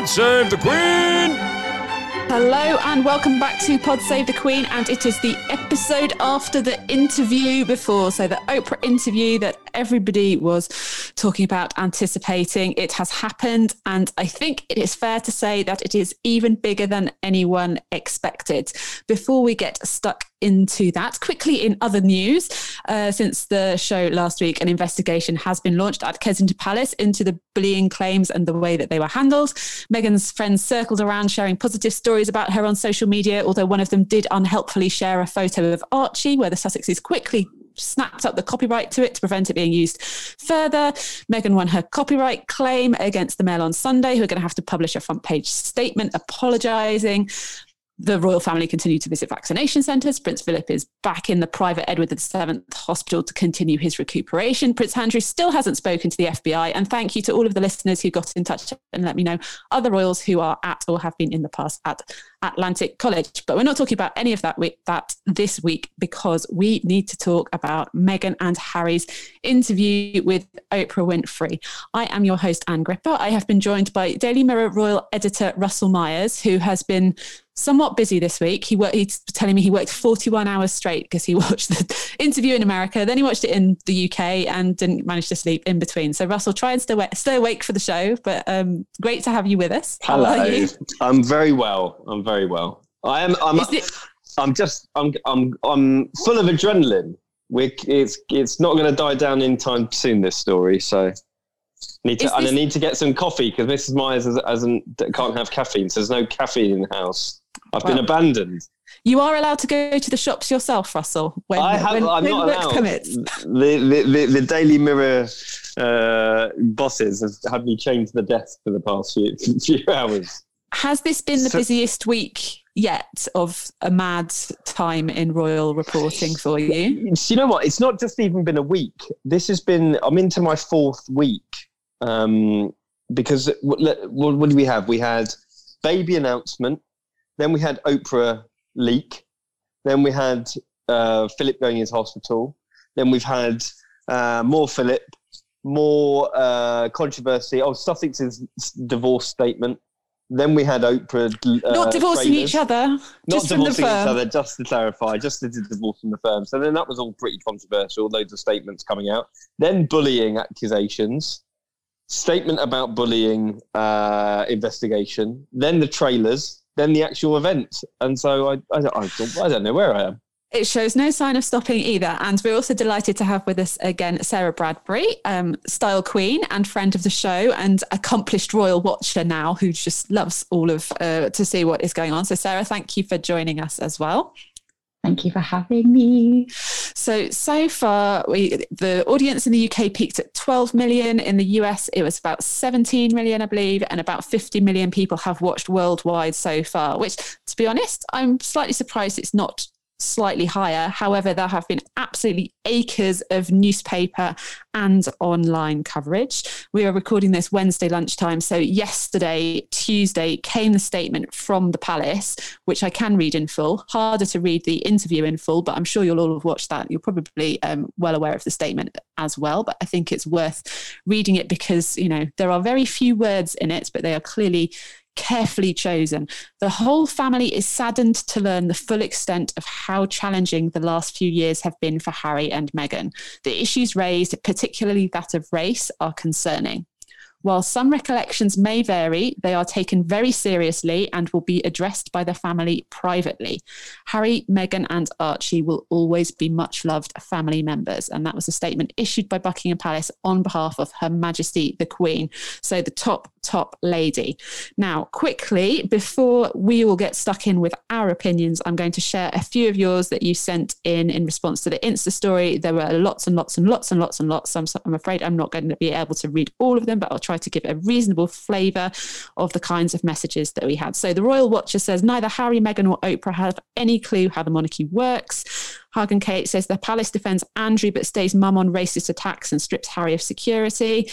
Pod save the Queen! Hello and welcome back to Pod Save the Queen, and it is the episode after the interview before, so the Oprah interview that everybody was talking about, anticipating. It has happened, and I think it is fair to say that it is even bigger than anyone expected. Before we get stuck into that, quickly in other news, uh, since the show last week, an investigation has been launched at Kensington Palace into the bullying claims and the way that they were handled. Meghan's friends circled around sharing positive stories about her on social media, although one of them did unhelpfully share a photo of Archie, where the Sussexes quickly snapped up the copyright to it to prevent it being used further. Meghan won her copyright claim against the Mail on Sunday, who are going to have to publish a front page statement apologising. The royal family continue to visit vaccination centres. Prince Philip is back in the private Edward VII hospital to continue his recuperation. Prince Andrew still hasn't spoken to the FBI. And thank you to all of the listeners who got in touch and let me know other royals who are at or have been in the past at Atlantic College. But we're not talking about any of that week, that this week because we need to talk about Meghan and Harry's interview with Oprah Winfrey. I am your host, Ann Gripper. I have been joined by Daily Mirror royal editor Russell Myers, who has been somewhat busy this week. He worked, he's telling me he worked 41 hours straight because he watched the interview in America, then he watched it in the UK and didn't manage to sleep in between. So Russell, try and stay awake, stay awake for the show, but um, great to have you with us. How Hello. I'm very well. I'm very well. I am. I'm. It- I'm just. I'm. I'm. I'm full of adrenaline. We're, it's. It's not going to die down in time soon. This story. So. Need to, Is and I need to get some coffee because Mrs. Myers has, hasn't can't have caffeine, so there's no caffeine in the house. I've been abandoned. You are allowed to go to the shops yourself, Russell. When, I have. when, I'm when not allowed. permits. The, the, the, the Daily Mirror uh, bosses have had me chained to the desk for the past few, few hours. Has this been the So- busiest week yet of a mad time in royal reporting for you? So you know what? It's not just even been a week. This has been. I'm into my fourth week um, because what, what do we have? We had baby announcement, then we had Oprah leak, then we had uh, Philip going into hospital, then we've had uh, more Philip, more uh, controversy. Oh, Sussex's divorce statement. Then we had Oprah. Uh, Not divorcing each other, not just from the divorcing each other, just to clarify, just to divorce from the firm. So then that was all pretty controversial, loads of statements coming out. Then bullying accusations, statement about bullying uh, investigation, then the trailers, then the actual event. And so I, I, I, don't, I don't know where I am. It shows no sign of stopping either. And we're also delighted to have with us again Sarah Bradbury, um, style queen and friend of the show, and accomplished royal watcher now who just loves all of uh, to see what is going on. So, Sarah, thank you for joining us as well. Thank you for having me. So so far, we the audience in the UK peaked at 12 million. In the US, it was about 17 million, I believe, and about 50 million people have watched worldwide so far. Which, to be honest, I'm slightly surprised it's not slightly higher. However, there have been absolutely acres of newspaper and online coverage. We are recording this Wednesday lunchtime. So, yesterday, Tuesday, came the statement from the palace, which I can read in full. Harder to read the interview in full, but I'm sure you'll all have watched that. You're probably um, well aware of the statement as well. But I think it's worth reading it because, you know, there are very few words in it, but they are clearly carefully chosen. The whole family is saddened to learn the full extent of how challenging the last few years have been for Harry and Meghan. The issues raised, particularly that of race, are concerning. While some recollections may vary, they are taken very seriously and will be addressed by the family privately. Harry, Meghan, and Archie will always be much loved family members. And that was a statement issued by Buckingham Palace on behalf of Her Majesty the Queen. So the top, top lady. Now, quickly, before we all get stuck in with our opinions, I'm going to share a few of yours that you sent in in response to the Insta story. There were lots and lots and lots and lots and lots. I'm, I'm afraid I'm not going to be able to read all of them, but I'll try to give a reasonable flavour of the kinds of messages that we had. So the Royal Watcher says neither Harry, Meghan, or Oprah have any clue how the monarchy works. Hagen Kate says the palace defends Andrew but stays mum on racist attacks and strips Harry of security.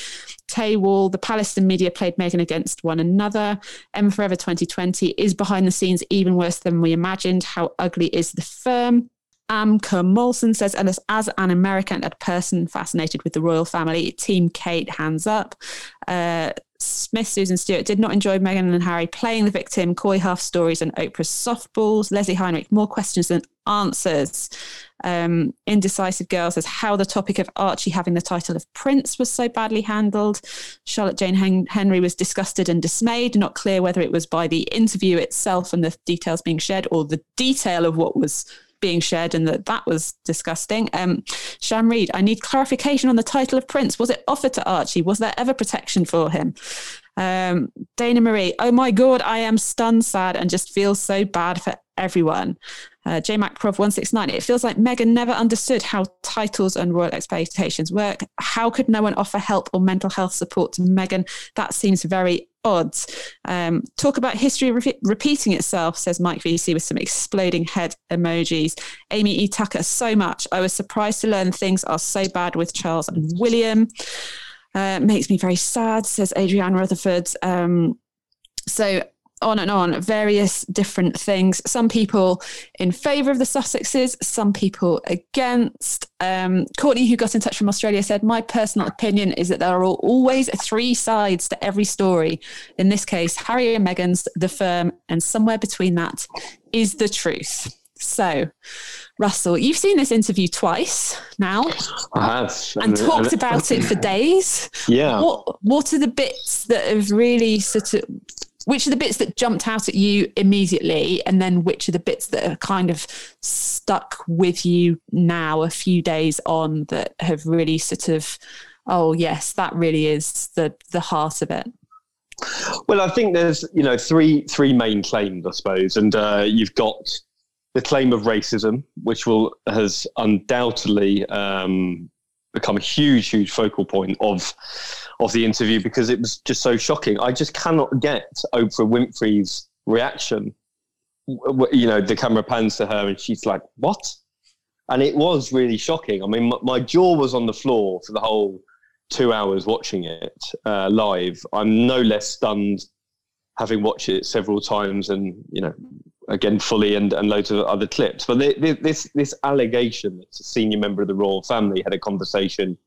Tay Wall, the palace and media played Meghan against one another. M Forever 2020 is behind the scenes even worse than we imagined. How ugly is the firm? Amka Molson says, as, as an American and a person fascinated with the royal family, Team Kate, hands up. Uh, Smith, Susan Stewart did not enjoy Meghan and Harry playing the victim, coy half stories, and Oprah's softballs. Leslie Heinrich, more questions than answers. Um, Indecisive Girl says how the topic of Archie having the title of Prince was so badly handled. Charlotte Jane Hen- Henry was disgusted and dismayed, not clear whether it was by the interview itself and the details being shared or the detail of what was being shared and that that was disgusting. Um, Sham Reed, I need clarification on the title of Prince. Was it offered to Archie? Was there ever protection for him? Um, Dana Marie, oh my God, I am stunned, sad, and just feel so bad for everyone. Uh, J Mac Prov 169, it feels like Meghan never understood how titles and royal expectations work. How could no one offer help or mental health support to Meghan? That seems very odds. Um, talk about history re- repeating itself, says Mike VC with some exploding head emojis. Amy E. Tucker, so much. I was surprised to learn things are so bad with Charles and William. Uh, makes me very sad, says Adrienne Rutherford. Um, so on and on, various different things. Some people in favour of the Sussexes, some people against. Um, Courtney, who got in touch from Australia, said, My personal opinion is that there are always three sides to every story. In this case, Harry and Meghan's, the firm, and somewhere between that is the truth. So, Russell, you've seen this interview twice now. I have. And, and talked and, about it for days. Yeah. What What are the bits that have really sort of which are the bits that jumped out at you immediately? And then which are the bits that are kind of stuck with you now a few days on that have really sort of oh yes that really is the the heart of it? Well i think there's you know three three main claims i suppose. And uh, you've got the claim of racism which will has undoubtedly um, become a huge huge focal point of of the interview because it was just so shocking. I just cannot get Oprah Winfrey's reaction. You know, the camera pans to her and she's like, "What?" And it was really shocking. I mean, my, my jaw was on the floor for the whole two hours watching it uh, live. I'm no less stunned having watched it several times and you know again fully and, and loads of other clips. But this this allegation that a senior member of the royal family had a conversation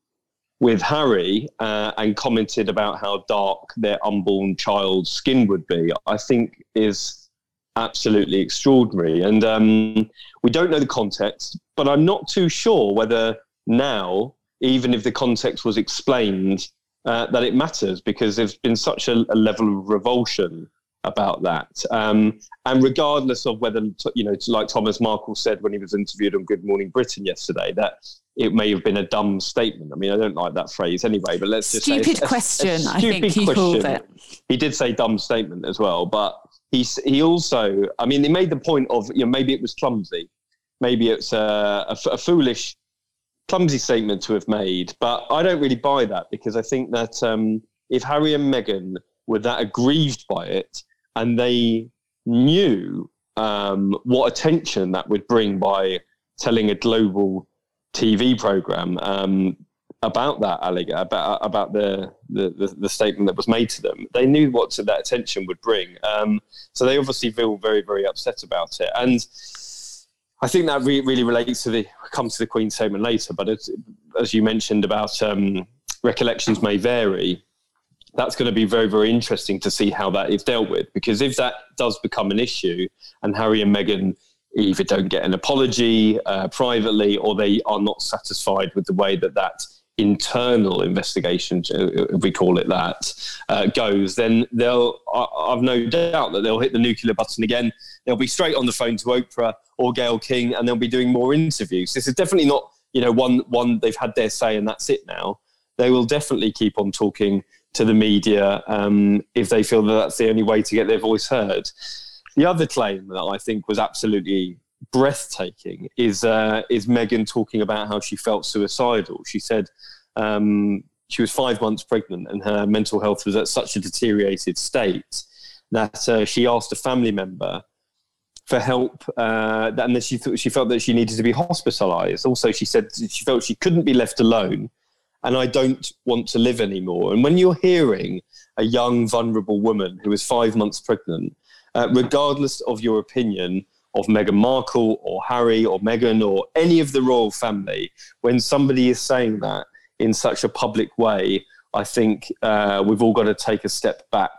with Harry uh, and commented about how dark their unborn child's skin would be, I think is absolutely extraordinary. And um, we don't know the context, but I'm not too sure whether now, even if the context was explained, uh, that it matters because there's been such a, a level of revulsion about that. Um, and regardless of whether, you know, like Thomas Markle said when he was interviewed on Good Morning Britain yesterday, that it may have been a dumb statement. I mean, I don't like that phrase anyway, but let's just stupid say question. A, a stupid I think he question. called it. He did say dumb statement as well, but he he also, I mean, he made the point of you know maybe it was clumsy, maybe it's a, a, a foolish, clumsy statement to have made, but I don't really buy that because I think that um, if Harry and Meghan were that aggrieved by it and they knew um, what attention that would bring by telling a global TV program um, about that allegation, about about the, the, the the statement that was made to them. They knew what that attention would bring, um, so they obviously feel very very upset about it. And I think that re- really relates to the come to the Queen's statement later. But as, as you mentioned about um, recollections may vary, that's going to be very very interesting to see how that is dealt with. Because if that does become an issue, and Harry and Meghan either don't get an apology uh, privately or they are not satisfied with the way that that internal investigation, uh, if we call it that, uh, goes, then they'll. I, have no doubt that they'll hit the nuclear button again. They'll be straight on the phone to Oprah or Gayle King, and they'll be doing more interviews. This is definitely not, you know, one one they've had their say and that's it now. They will definitely keep on talking to the media um, if they feel that that's the only way to get their voice heard. The other claim that I think was absolutely breathtaking is uh, is Meghan talking about how she felt suicidal. She said um, she was five months pregnant and her mental health was at such a deteriorated state that uh, she asked a family member for help, uh, and she thought she felt that she needed to be hospitalised. Also, she said she felt she couldn't be left alone, and I don't want to live anymore. And when you're hearing a young, vulnerable woman who is five months pregnant, uh, regardless of your opinion of Meghan Markle or Harry or Meghan or any of the royal family, when somebody is saying that in such a public way, I think uh, we've all got to take a step back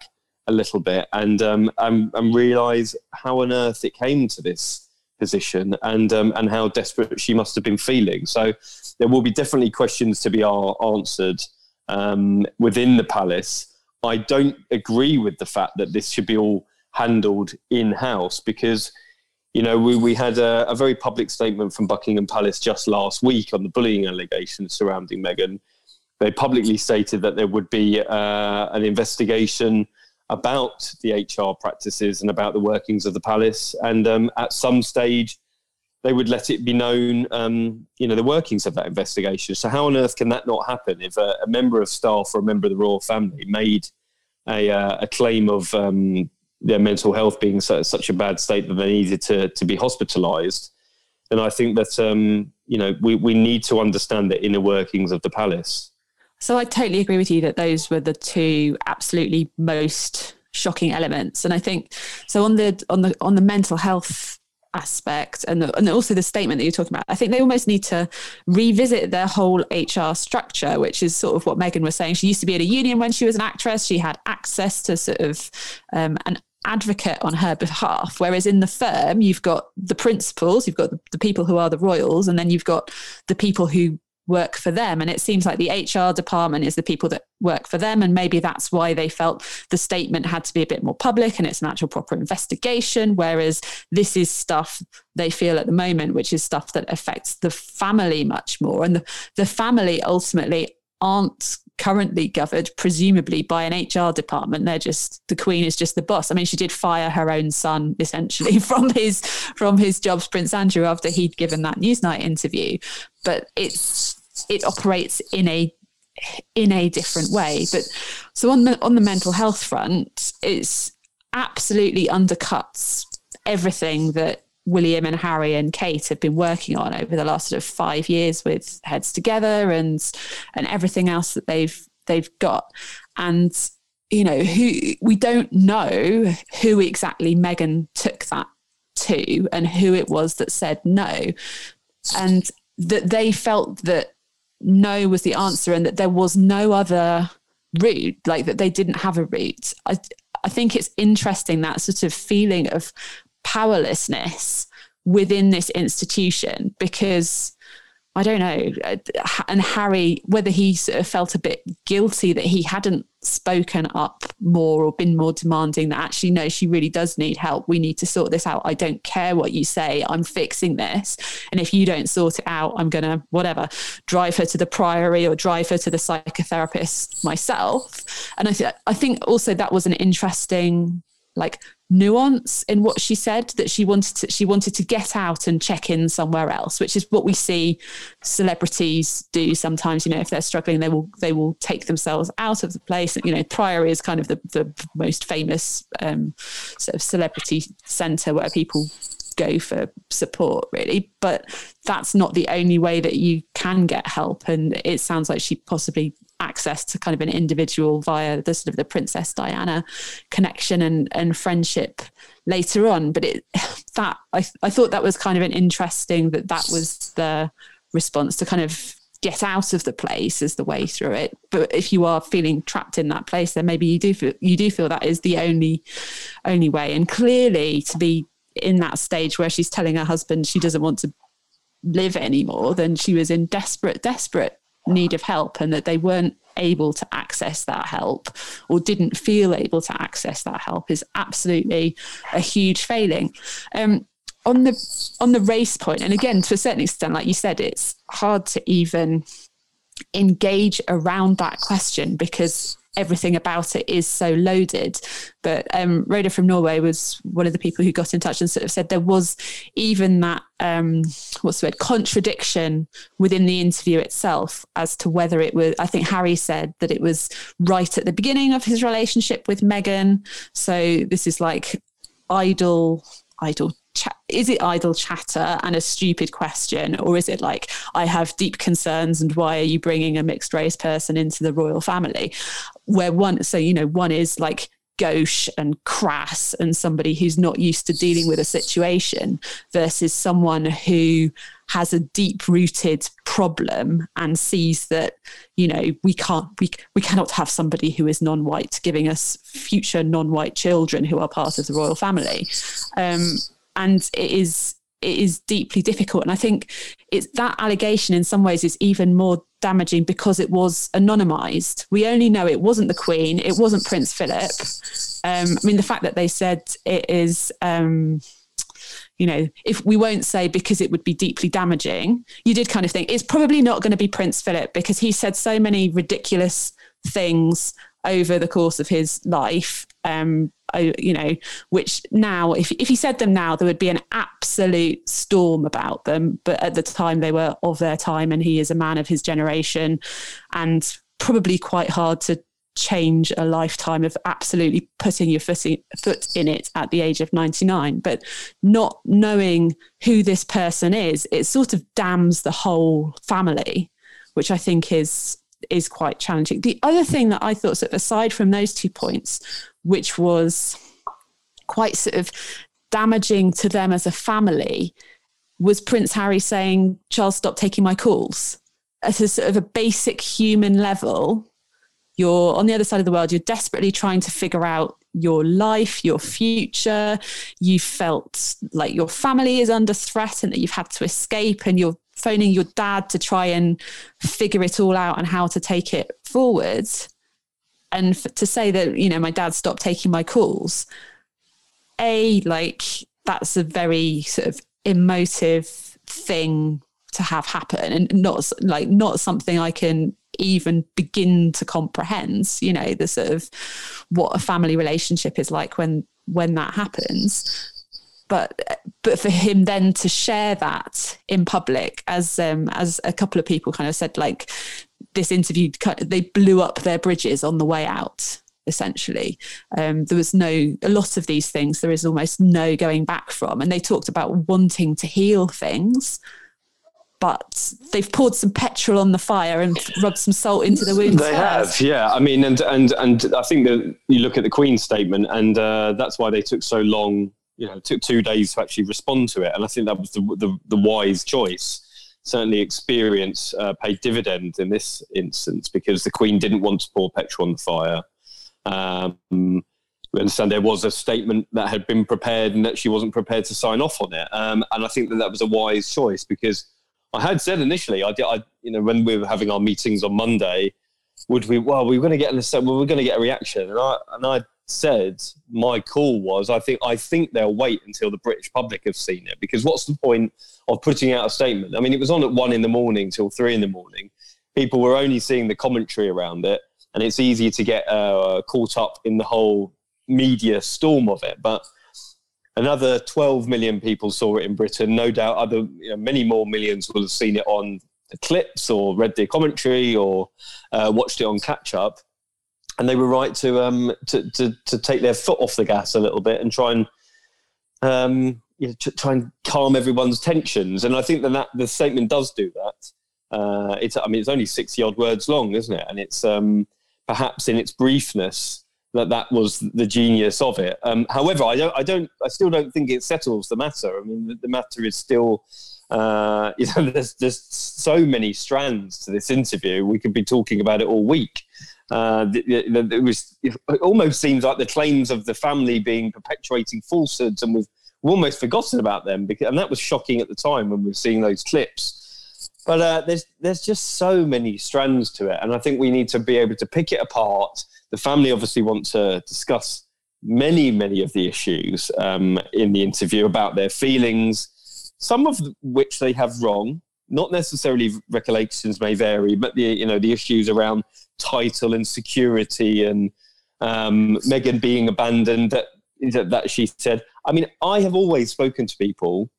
a little bit and um, and, and realize how on earth it came to this position and um, and how desperate she must have been feeling. So there will be definitely questions to be answered um, within the palace. I don't agree with the fact that this should be all handled in house because you know, we, we had a, a, very public statement from Buckingham Palace just last week on the bullying allegations surrounding Meghan. They publicly stated that there would be uh, an investigation about the HR practices and about the workings of the palace, and um, at some stage, they would let it be known, um, you know, the workings of that investigation. So, how on earth can that not happen if a, a member of staff or a member of the royal family made a, uh, a claim of um, their mental health being so, such a bad state that they needed to to be hospitalised, then I think that um, you know we we need to understand the inner workings of the palace. So I totally agree with you that those were the two absolutely most shocking elements, and I think so on the on the on the mental health aspect and, the, and also the statement that you're talking about i think they almost need to revisit their whole hr structure which is sort of what meghan was saying. She used to be at a union when she was an actress. She had access to sort of um, an advocate on her behalf. Whereas in the firm, you've got the principals, you've got the, the, people who are the royals, and then you've got the people who work for them. And it seems like the HR department is the people that work for them. And maybe that's why they felt the statement had to be a bit more public and it's an actual proper investigation. Whereas this is stuff they feel at the moment, which is stuff that affects the family much more. And the, the family ultimately aren't currently governed presumably by an HR department. They're just the Queen is just the boss. I mean, she did fire her own son essentially from his from his jobs, Prince Andrew, after he'd given that Newsnight interview. But it's it operates in a in a different way. But so on the on the mental health front, it's absolutely undercuts everything that William and Harry and Kate have been working on over the last sort of five years with Heads Together and and everything else that they've they've got. And you know, who we don't know who exactly Meghan took that to and who it was that said no. And that they felt that no was the answer and that there was no other route, like that they didn't have a route. I, I think it's interesting that sort of feeling of powerlessness within this institution because I don't know. And Harry, whether he sort of felt a bit guilty that he hadn't spoken up more or been more demanding that actually, no, she really does need help. We need to sort this out. I don't care what you say. I'm fixing this. And if you don't sort it out, I'm going to, whatever, drive her to the priory or drive her to the psychotherapist myself. And I, th- I think also that was an interesting like nuance in what she said that she wanted to she wanted to get out and check in somewhere else which is what we see celebrities do sometimes you know if they're struggling they will they will take themselves out of the place. You know priory is kind of the, the most famous um, sort of celebrity center where people go for support really. But that's not the only way that you can get help and it sounds like she possibly access to kind of an individual via the sort of the princess diana connection and and friendship later on. But it that i, I thought that was kind of an interesting that that was the response to kind of get out of the place as the way through it. But if you are feeling trapped in that place then maybe you do feel you do feel that is the only only way. And clearly to be in that stage where she's telling her husband she doesn't want to live anymore, then she was in desperate, desperate need of help and that they weren't able to access that help or didn't feel able to access that help is absolutely a huge failing. Um, on the on the race point, and again to a certain extent, like you said, it's hard to even engage around that question because everything about it is so loaded. But um, Rhoda from Norway was one of the people who got in touch and sort of said there was even that um, what's the word contradiction within the interview itself as to whether it was. I think Harry said that it was right at the beginning of his relationship with Meghan. So this is like idle idle is it idle chatter and a stupid question or is it like i have deep concerns and why are you bringing a mixed race person into the royal family? Where one so you know one is like gauche and crass and somebody who's not used to dealing with a situation versus someone who has a deep rooted problem and sees that you know we can't we, we cannot have somebody who is non-white giving us future non-white children who are part of the royal family. Um, and it is it is deeply difficult. And I think it's that allegation in some ways is even more damaging because it was anonymized. We only know it wasn't the Queen, it wasn't Prince Philip. Um, I mean, the fact that they said it is. Um, you know, if we won't say because it would be deeply damaging, you did kind of think it's probably not going to be Prince Philip because he said so many ridiculous things over the course of his life um, you know, which now, if, if he said them now, there would be an absolute storm about them. But at the time, they were of their time, and he is a man of his generation, and probably quite hard to change a lifetime of absolutely putting your foot in, foot in it at the age of 99 but not knowing who this person is it sort of damns the whole family which i think is is quite challenging the other thing that i thought sort of aside from those two points which was quite sort of damaging to them as a family, was Prince Harry saying, Charles, stop taking my calls. At a sort of a basic human level, you're on the other side of the world, you're desperately trying to figure out your life, your future. You felt like your family is under threat and that you've had to escape, and you're phoning your dad to try and figure it all out and how to take it forward. And f- to say that you know my dad stopped taking my calls. A like that's a very sort of emotive thing to have happen and not like not something i can even begin to comprehend you know the sort of what a family relationship is like when when that happens but but for him then to share that in public as um as a couple of people kind of said like this interview, they blew up their bridges on the way out. Essentially, um, there was no a lot of these things. There is almost no going back from, and they talked about wanting to heal things, but they've poured some petrol on the fire and rubbed some salt into the wounds. They have, yeah. I mean, and and and I think that you look at the Queen's statement, and uh, that's why they took so long. You know, took two days to actually respond to it, and I think that was the the, the wise choice certainly experience uh, paid dividends in this instance because the Queen didn't want to pour petrol on the fire. Um, we understand there was a statement that had been prepared and that she wasn't prepared to sign off on it. Um, and I think that that was a wise choice because I had said initially, I, did, I, you know, when we were having our meetings on Monday, would we? Well, we were going to get an, well, we are going to get a reaction, and I and I said my call was I think I think they'll wait until the British public have seen it because what's the point of putting out a statement? I mean, it was on at one in the morning till three in the morning. People were only seeing the commentary around it, and it's easy to get uh, caught up in the whole media storm of it. But another 12 million people saw it in Britain. No doubt, other you know, many more millions will have seen it on the clips or read the commentary or uh, watched it on catch up and they were right to um to, to to take their foot off the gas a little bit and try and um you know, try and calm everyone's tensions. And I think that, that the statement does do that. Uh, it's I mean it's only sixty odd words long, isn't it? And it's um, perhaps in its briefness that that was the genius of it. Um, however, I don't I don't I still don't think it settles the matter. I mean the, the matter is still. Uh, you know, there's, there's so many strands to this interview. We could be talking about it all week. Uh, it, was, it almost seems like the claims of the family being perpetuating falsehoods, and we've, almost forgotten about them. Because, and that was shocking at the time when we were seeing those clips. But uh, there's there's just so many strands to it, and I think we need to be able to pick it apart. The family obviously want to discuss many many of the issues um, in the interview about their feelings, some of which they have wrong. Not necessarily recollections may vary, but the you know the issues around title and security and um, Meghan being abandoned that that she said. I mean, I have always spoken to people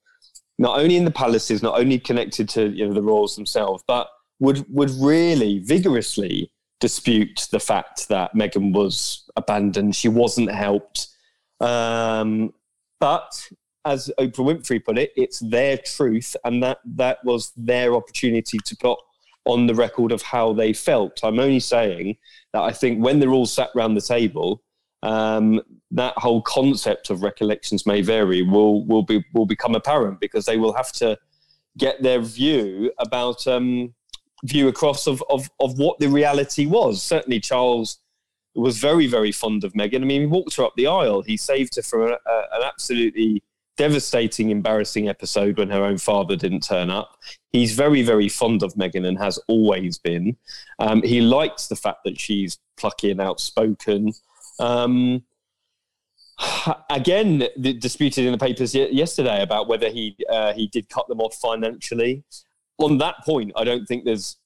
not only in the palaces, not only connected to you know the royals themselves, but would would really vigorously dispute the fact that Meghan was abandoned. She wasn't helped. Um, but as Oprah Winfrey put it, it's their truth, and that that was their opportunity to put on the record of how they felt. I'm only saying that I think when they're all sat round the table, um, that whole concept of recollections may vary will will be will become apparent because they will have to get their view about um, view across of, of of what the reality was. Certainly, Charles was very very fond of Meghan. I mean, he walked her up the aisle. He saved her from a, a, an absolutely devastating, embarrassing episode when her own father didn't turn up. He's very, very fond of Meghan and has always been. Um, he likes the fact that she's plucky and outspoken. Um, again, disputed in the papers yesterday about whether he uh, he did cut them off financially. On that point, I don't think there's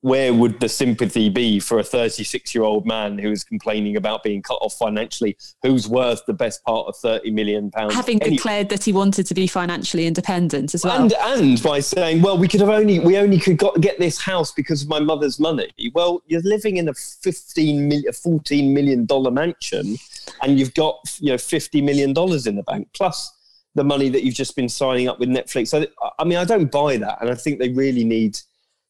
where would the sympathy be for a 36 year old man who is complaining about being cut off financially, who's worth the best part of 30 million pounds? Having anyway. declared that he wanted to be financially independent as well. And, and by saying, well, we could have only, we only could got, get this house because of my mother's money. Well, you're living in a 15 million, 14 million dollar mansion and you've got, you know, 50 million dollars in the bank plus the money that you've just been signing up with Netflix. So, I mean, I don't buy that. And I think they really need,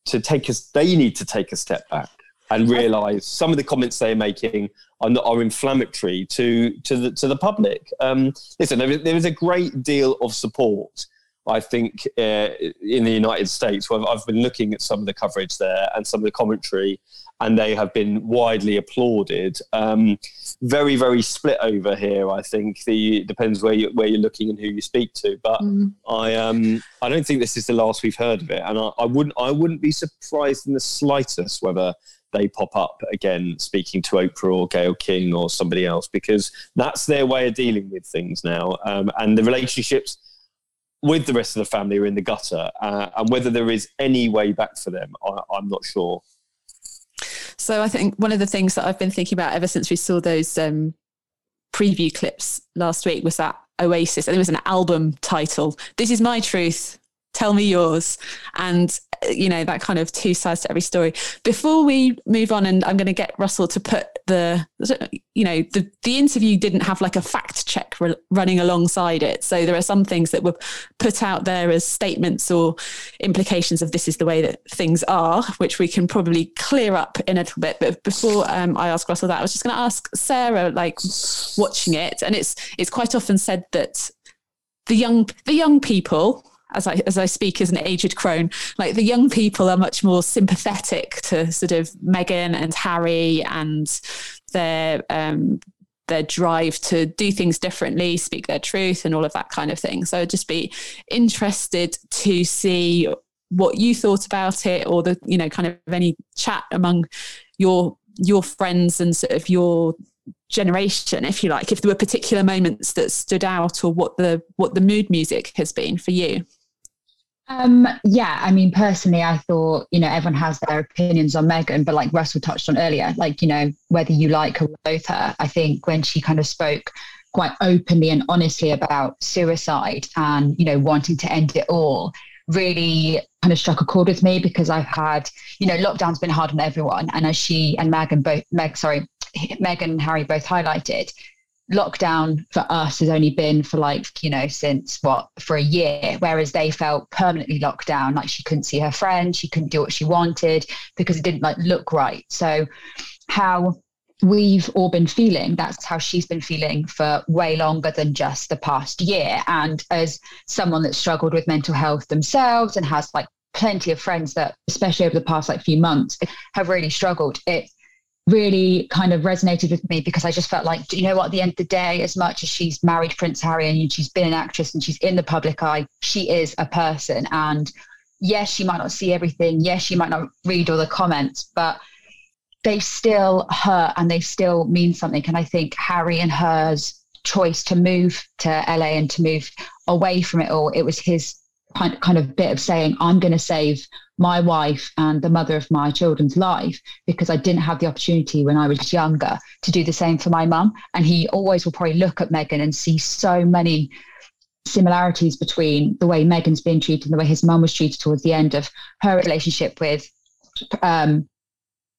to take us, they need to take a step back and realize some of the comments they're making are, are inflammatory to to the to the public. Um, listen, there is, there is a great deal of support I think uh, in the United States, where I've been looking at some of the coverage there and some of the commentary, and they have been widely applauded. Um, very, very split over here. I think the depends where you where you're looking and who you speak to, but mm. I um I don't think this is the last we've heard of it, and I, I wouldn't I wouldn't be surprised in the slightest whether they pop up again speaking to Oprah or Gayle King or somebody else because that's their way of dealing with things now, um, and the relationships with the rest of the family are in the gutter, uh, and whether there is any way back for them, I, I'm not sure. So I think one of the things that I've been thinking about ever since we saw those um, preview clips last week was that Oasis, and it was an album title. This is my truth tell me yours. And you know that kind of two sides to every story. Before we move on and i'm going to get russell to put the you know the the interview didn't have like a fact check running alongside it. So there are some things that were put out there as statements or implications of this is the way that things are which we can probably clear up in a little bit. But before um, i ask russell that i was just going to ask sarah like watching it. And it's it's quite often said that the young the young people as I as I speak as an aged crone, like the young people are much more sympathetic to sort of Meghan and Harry and their um, their drive to do things differently, speak their truth, and all of that kind of thing. So I'd just be interested to see what you thought about it, or the you know kind of any chat among your your friends and sort of your generation if you like if there were particular moments that stood out or what the what the mood music has been for you um, yeah, I mean, personally, I thought, you know, everyone has their opinions on Meghan, but like Russell touched on earlier, like, you know, whether you like her or both her, I think when she kind of spoke quite openly and honestly about suicide and, you know, wanting to end it all, really kind of struck a chord with me because I've had, you know, lockdown's been hard on everyone. And as she and Meghan both, Meg, sorry, Meghan and Harry both highlighted, lockdown for us has only been for like you know since what for a year whereas they felt permanently locked down. Like she couldn't see her friends she couldn't do what she wanted because it didn't like look right. So how we've all been feeling that's how she's been feeling for way longer than just the past year. And as someone that struggled with mental health themselves and has like plenty of friends that especially over the past like few months have really struggled it really kind of resonated with me because I just felt like, you know what, at the end of the day, as much as she's married Prince Harry and she's been an actress and she's in the public eye, she is a person. And yes, she might not see everything. Yes, she might not read all the comments, but they still hurt and they still mean something. And I think Harry and hers choice to move to LA and to move away from it all, it was his kind of bit of saying, I'm going to save my wife and the mother of my children's life because I didn't have the opportunity when I was younger to do the same for my mum. And he always will probably look at Meghan and see so many similarities between the way Meghan's been treated and the way his mum was treated towards the end of her relationship with um,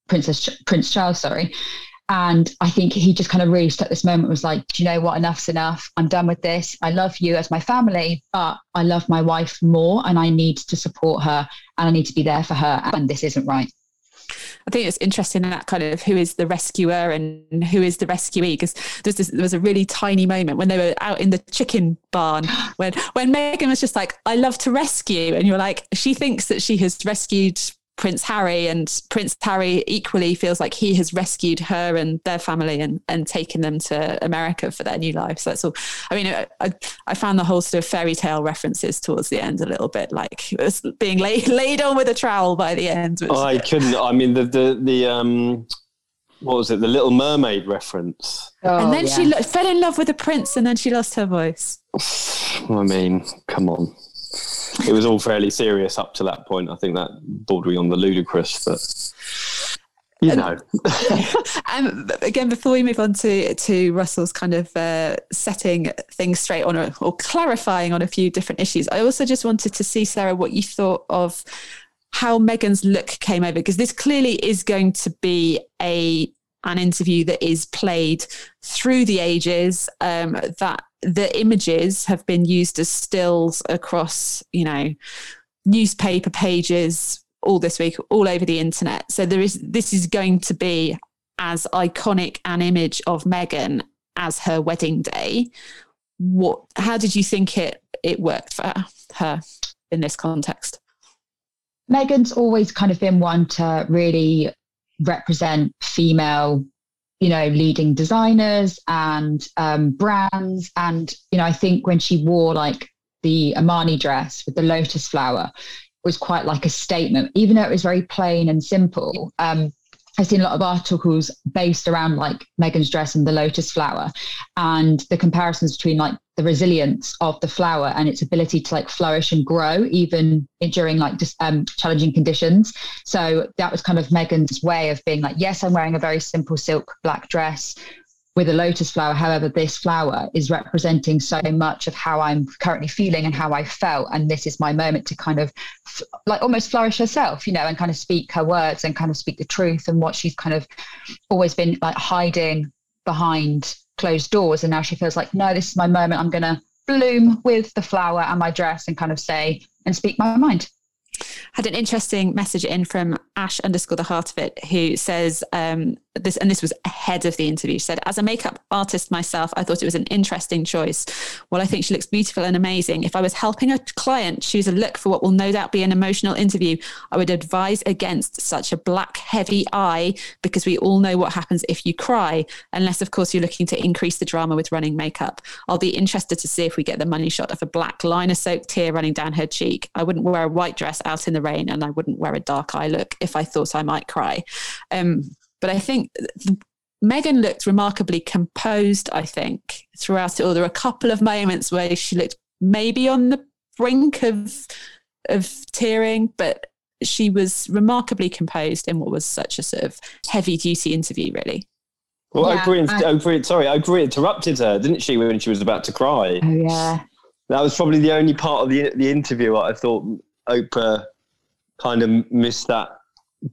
Princess Prince Charles, sorry. And I think he just kind of really stuck this moment was like, do you know what? Enough's enough. I'm done with this. I love you as my family, but I love my wife more and I need to support her and I need to be there for her. And this isn't right. I think it's interesting that kind of who is the rescuer and who is the rescuee because there's this, there was a really tiny moment when they were out in the chicken barn when when Meghan was just like I love to rescue and you're like she thinks that she has rescued Prince Harry, and Prince Harry equally feels like he has rescued her and their family and, and taken them to America for their new life. So that's all. I mean, I, I found the whole sort of fairy tale references towards the end a little bit like it was being laid laid on with a trowel by the end. Which, I couldn't. I mean, the the the um, what was it? The Little Mermaid reference. Oh, and then yeah. she lo- fell in love with the prince, and then she lost her voice. I mean, come on it was all fairly serious up to that point. I think that bordering on the ludicrous, but you know. um, again, before we move on to to Russell's kind of uh, setting things straight on a, or clarifying on a few different issues, I also just wanted to see Sarah what you thought of how Meghan's look came over because this clearly is going to be a an interview that is played through the ages um, that the images have been used as stills across, you know, newspaper pages all this week, all over the internet. So there is this is going to be as iconic an image of Meghan as her wedding day. What? How did you think it it worked for her in this context? Meghan's always kind of been one to really represent female you know, leading designers and um, brands. And, you know, I think when she wore like the Armani dress with the lotus flower was quite like a statement, even though it was very plain and simple. Um, I've seen a lot of articles based around like Meghan's dress and the lotus flower and the comparisons between like the resilience of the flower and its ability to like flourish and grow even during like just um, challenging conditions. So that was kind of Meghan's way of being like, yes, I'm wearing a very simple silk black dress with a lotus flower. However, this flower is representing so much of how I'm currently feeling and how I felt. And this is my moment to kind of like almost flourish herself, you know, and kind of speak her words and kind of speak the truth and what she's kind of always been like hiding behind closed doors. And now she feels like, no, this is my moment. I'm going to bloom with the flower and my dress and kind of say and speak my mind had an interesting message in from Ash underscore the heart of it, who says um, this, and this was ahead of the interview. She said, "As a makeup artist myself, I thought it was an interesting choice. While I think she looks beautiful and amazing, if I was helping a client choose a look for what will no doubt be an emotional interview, I would advise against such a black heavy eye because we all know what happens if you cry. Unless, of course, you're looking to increase the drama with running makeup. I'll be interested to see if we get the money shot of a black liner-soaked tear running down her cheek. I wouldn't wear a white dress out in the rain and I wouldn't wear a dark eye look if I thought I might cry. Um, but I think Meghan looked remarkably composed, I think, throughout it all. There were a couple of moments where she looked maybe on the brink of of tearing, but she was remarkably composed in what was such a sort of heavy duty interview, really. Well, yeah, Oprah, I, Oprah, sorry, Oprah interrupted her, didn't she, when she was about to cry? Oh, yeah. That was probably the only part of the the interview I thought Oprah kind of missed that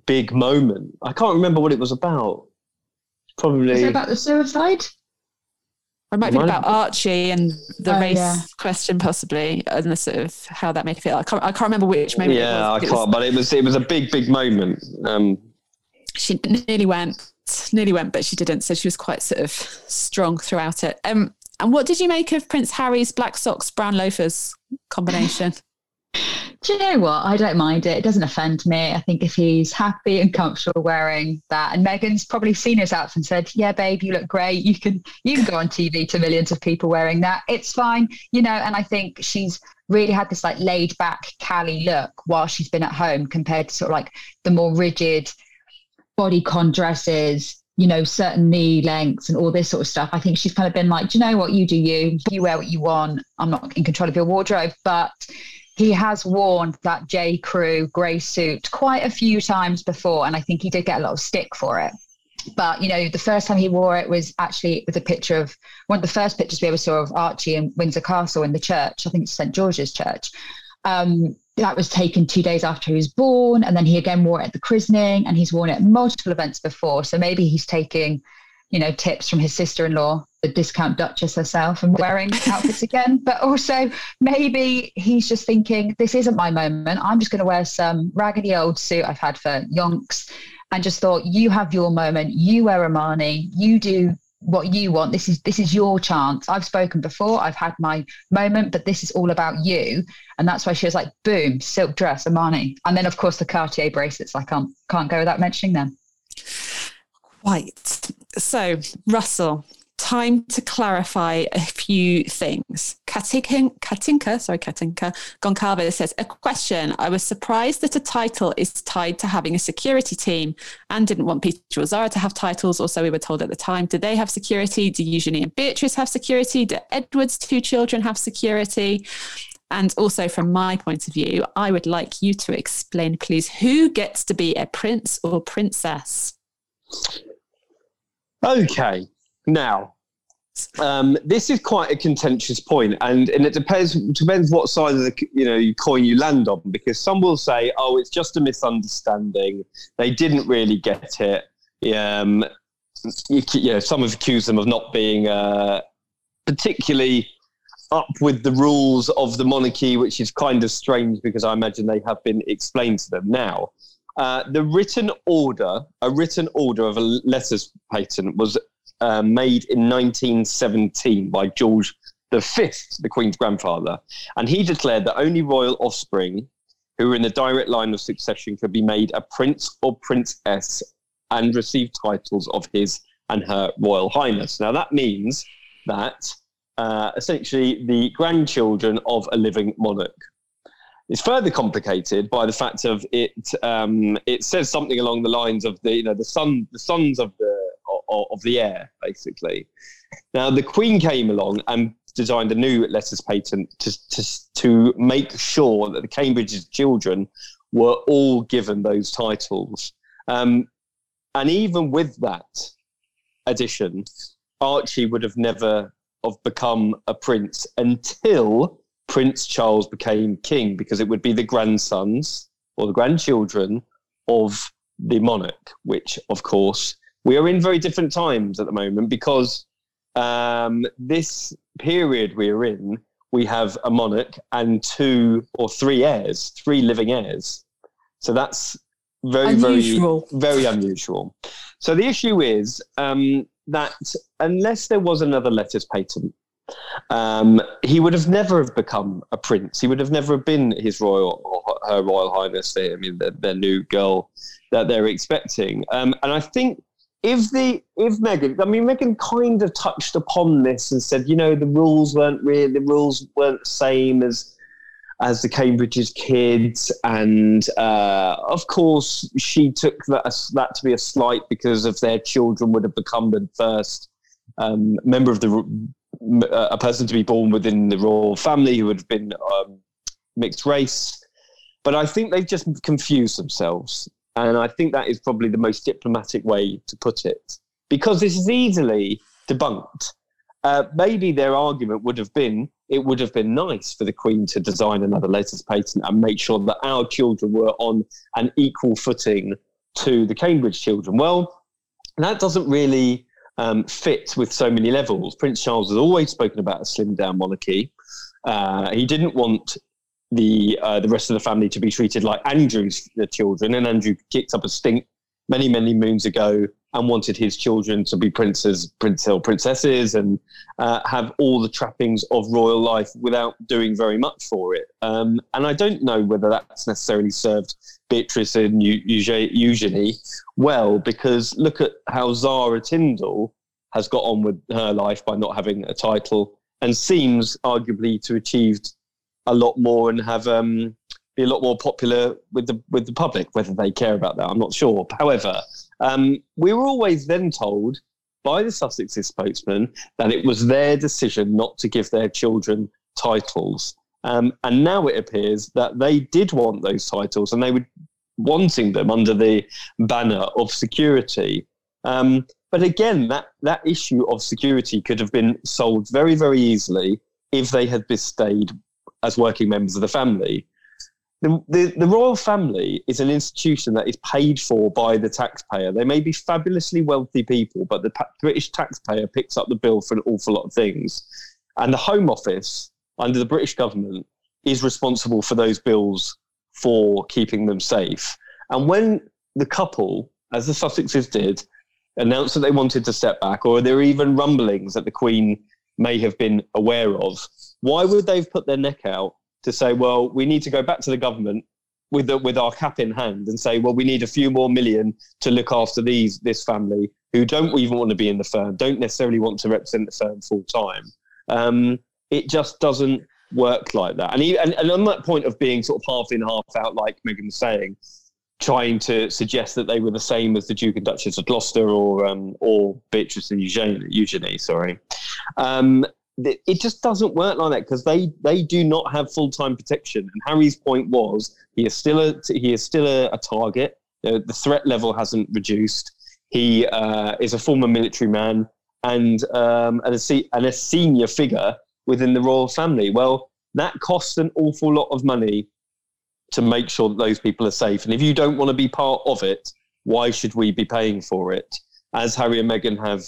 big moment. I can't remember what it was about. Probably was it about the suicide. Or it might be about Archie and the oh, race yeah. question, possibly, and the sort of how that made her feel. I can't, I can't remember which moment. Yeah, I can't. Was, but it was it was a big, big moment. Um, she nearly went, nearly went, but she didn't. So she was quite sort of strong throughout it. Um, and what did you make of Prince Harry's black socks, brown loafers combination? Do you know what? I don't mind it. It doesn't offend me. I think if he's happy and comfortable wearing that, and Meghan's probably seen his outfit and said, "Yeah, babe, you look great. You can you can go on TV to millions of people wearing that. It's fine." You know, and I think she's really had this like laid back Cali look while she's been at home compared to sort of like the more rigid bodycon dresses you know, certain knee lengths and all this sort of stuff. I think she's kind of been like, do you know what, you do you, you wear what you want. I'm not in control of your wardrobe. But he has worn that J. Crew grey suit quite a few times before, and I think he did get a lot of stick for it. But you know, the first time he wore it was actually with a picture of one of the first pictures we ever saw of Archie in Windsor Castle in the church. I think it's St George's Church. Um, that was taken two days after he was born, and then he again wore it at the christening, and he's worn it at multiple events before. So maybe he's taking, you know, tips from his sister-in-law, the discount Duchess herself, and wearing outfits again. But also maybe he's just thinking, this isn't my moment. I'm just going to wear some raggedy old suit I've had for yonks, and just thought, you have your moment. You wear Armani. You do what you want. This is this is your chance. I've spoken before. I've had my moment but this is all about you. And that's why she was like boom silk dress armani. And then of course the cartier bracelets. I can't can't go without mentioning them. Quite. So russell time to clarify a few things. Katinka, Katinka sorry, Katinka Goncalves says, a question. I was surprised that a title is tied to having a security team and didn't want Peter Zara to have titles, or so we were told at the time. Do they have security? Do Eugenie and Beatrice have security? Do Edward's two children have security? And also, from my point of view, I would like you to explain, please, who gets to be a prince or princess? Okay. Now, um, this is quite a contentious point, and and it depends depends what side of the you know coin you land on. Because some will say, "Oh, it's just a misunderstanding. They didn't really get it." Um, you, some have accused them of not being uh, particularly up with the rules of the monarchy, which is kind of strange because I imagine they have been explained to them now. Uh, the written order, a written order of a letters patent was uh, made in 1917 by George V, the Queen's grandfather. And he declared that only royal offspring who were in the direct line of succession could be made a prince or princess and receive titles of his and her royal highness. Now, that means that uh, essentially the grandchildren of a living monarch. It's further complicated by the fact of it. Um, it says something along the lines of the you know the son the sons of the of, of the heir, basically. Now, the Queen came along and designed a new letters patent to, to, to make sure that the Cambridge's children were all given those titles. Um, and even with that addition, Archie would have never have become a prince until Prince Charles became king, because it would be the grandsons or the grandchildren of the monarch, which, of course, we are in very different times at the moment because um, this period we're in, we have a monarch and two or three heirs, three living heirs. So that's very, unusual. very, very unusual. So the issue is um, that unless there was another letters patent, um, he would have never have become a prince. He would have never been his royal or her royal highness. I mean, their, their new girl that they're expecting. Um, and I think if the if Meghan, I mean, Meghan kind of touched upon this and said, you know, the rules weren't really the rules weren't the same as as the Cambridge's kids, and uh, of course she took that that to be a slight because of their children would have become the first um, member of the a person to be born within the royal family who would have been um, mixed race. But I think they've just confused themselves. And I think that is probably the most diplomatic way to put it because this is easily debunked. Uh, maybe their argument would have been it would have been nice for the Queen to design another letters patent and make sure that our children were on an equal footing to the Cambridge children. Well, that doesn't really um, fit with so many levels. Prince Charles has always spoken about a slimmed down monarchy. Uh, he didn't want the uh, the rest of the family to be treated like Andrew's the children, and Andrew kicked up a stink many many moons ago and wanted his children to be princes, prince or princesses, and uh, have all the trappings of royal life without doing very much for it. Um, and I don't know whether that's necessarily served Beatrice and Eugenie well, because look at how Zara Tindall has got on with her life by not having a title, and seems arguably to achieved a lot more and have um, be a lot more popular with the with the public. Whether they care about that, I'm not sure. However, um, we were always then told by the Sussex's spokesman that it was their decision not to give their children titles. Um, and now it appears that they did want those titles and they were wanting them under the banner of security. Um, but again, that, that issue of security could have been solved very, very easily if they had bestayed as working members of the family. The, the, the, royal family is an institution that is paid for by the taxpayer. They may be fabulously wealthy people, but the pa- British taxpayer picks up the bill for an awful lot of things. And the Home Office, under the British government, is responsible for those bills for keeping them safe. And when the couple, as the Sussexes did, announced that they wanted to step back, or there are even rumblings that the Queen may have been aware of, why would they have put their neck out to say, well, we need to go back to the government with the, with our cap in hand and say, well, we need a few more million to look after these this family who don't even want to be in the firm, don't necessarily want to represent the firm full time. Um, it just doesn't work like that. And, and, and on that point of being sort of half in, half out, like Meghan was saying, trying to suggest that they were the same as the Duke and Duchess of Gloucester or um, or Beatrice and Eugenie, Eugenie sorry. Um, it just doesn't work like that because they they do not have full time protection. And Harry's point was he is still a he is still a, a target. The, the, threat level hasn't reduced. He uh, is a former military man and um, and, a, and a senior figure within the royal family. Well, that costs an awful lot of money to make sure that those people are safe. And if you don't want to be part of it, why should we be paying for it? As Harry and Meghan have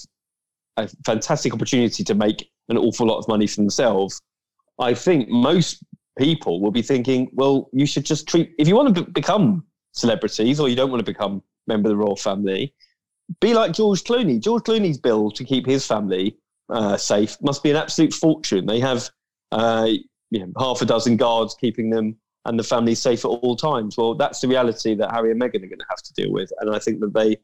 a fantastic opportunity to make an awful lot of money for themselves, I think most people will be thinking, well, you should just treat, if you want to become celebrities or you don't want to become member of the royal family, be like George Clooney. George Clooney's bill to keep his family uh, safe must be an absolute fortune. They have uh, you know, half a dozen guards keeping them and the family safe at all times. Well, that's the reality that Harry and Meghan are going to have to deal with. And I think that they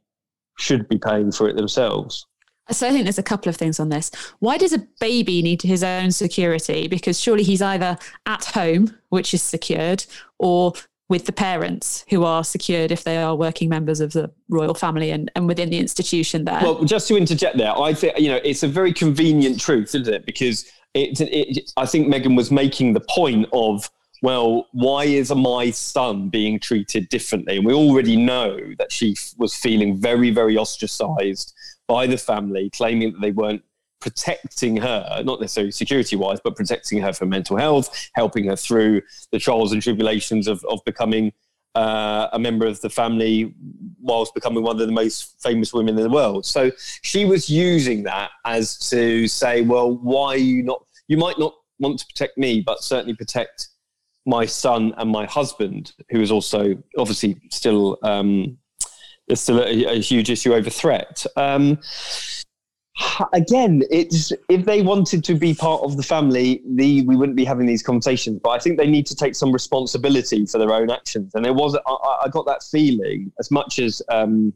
should be paying for it themselves. So I think there's a couple of things on this. Why does a baby need his own security? Because surely he's either at home, which is secured, or with the parents who are secured if they are working members of the royal family and, and within the institution there. Well, just to interject there, I think, you know, it's a very convenient truth, isn't it? Because it, it, I think Meghan was making the point of, well, why is my son being treated differently? And we already know that she was feeling very, very ostracized by the family, claiming that they weren't protecting her, not necessarily security wise, but protecting her for mental health, helping her through the trials and tribulations of, of becoming uh, a member of the family whilst becoming one of the most famous women in the world. So she was using that as to say, well, why are you not, you might not want to protect me, but certainly protect my son and my husband, who is also obviously still um, there's still a, a huge issue over threat. Um, again, it's if they wanted to be part of the family, the we wouldn't be having these conversations. But I think they need to take some responsibility for their own actions. And there was, I, I got that feeling as much as um,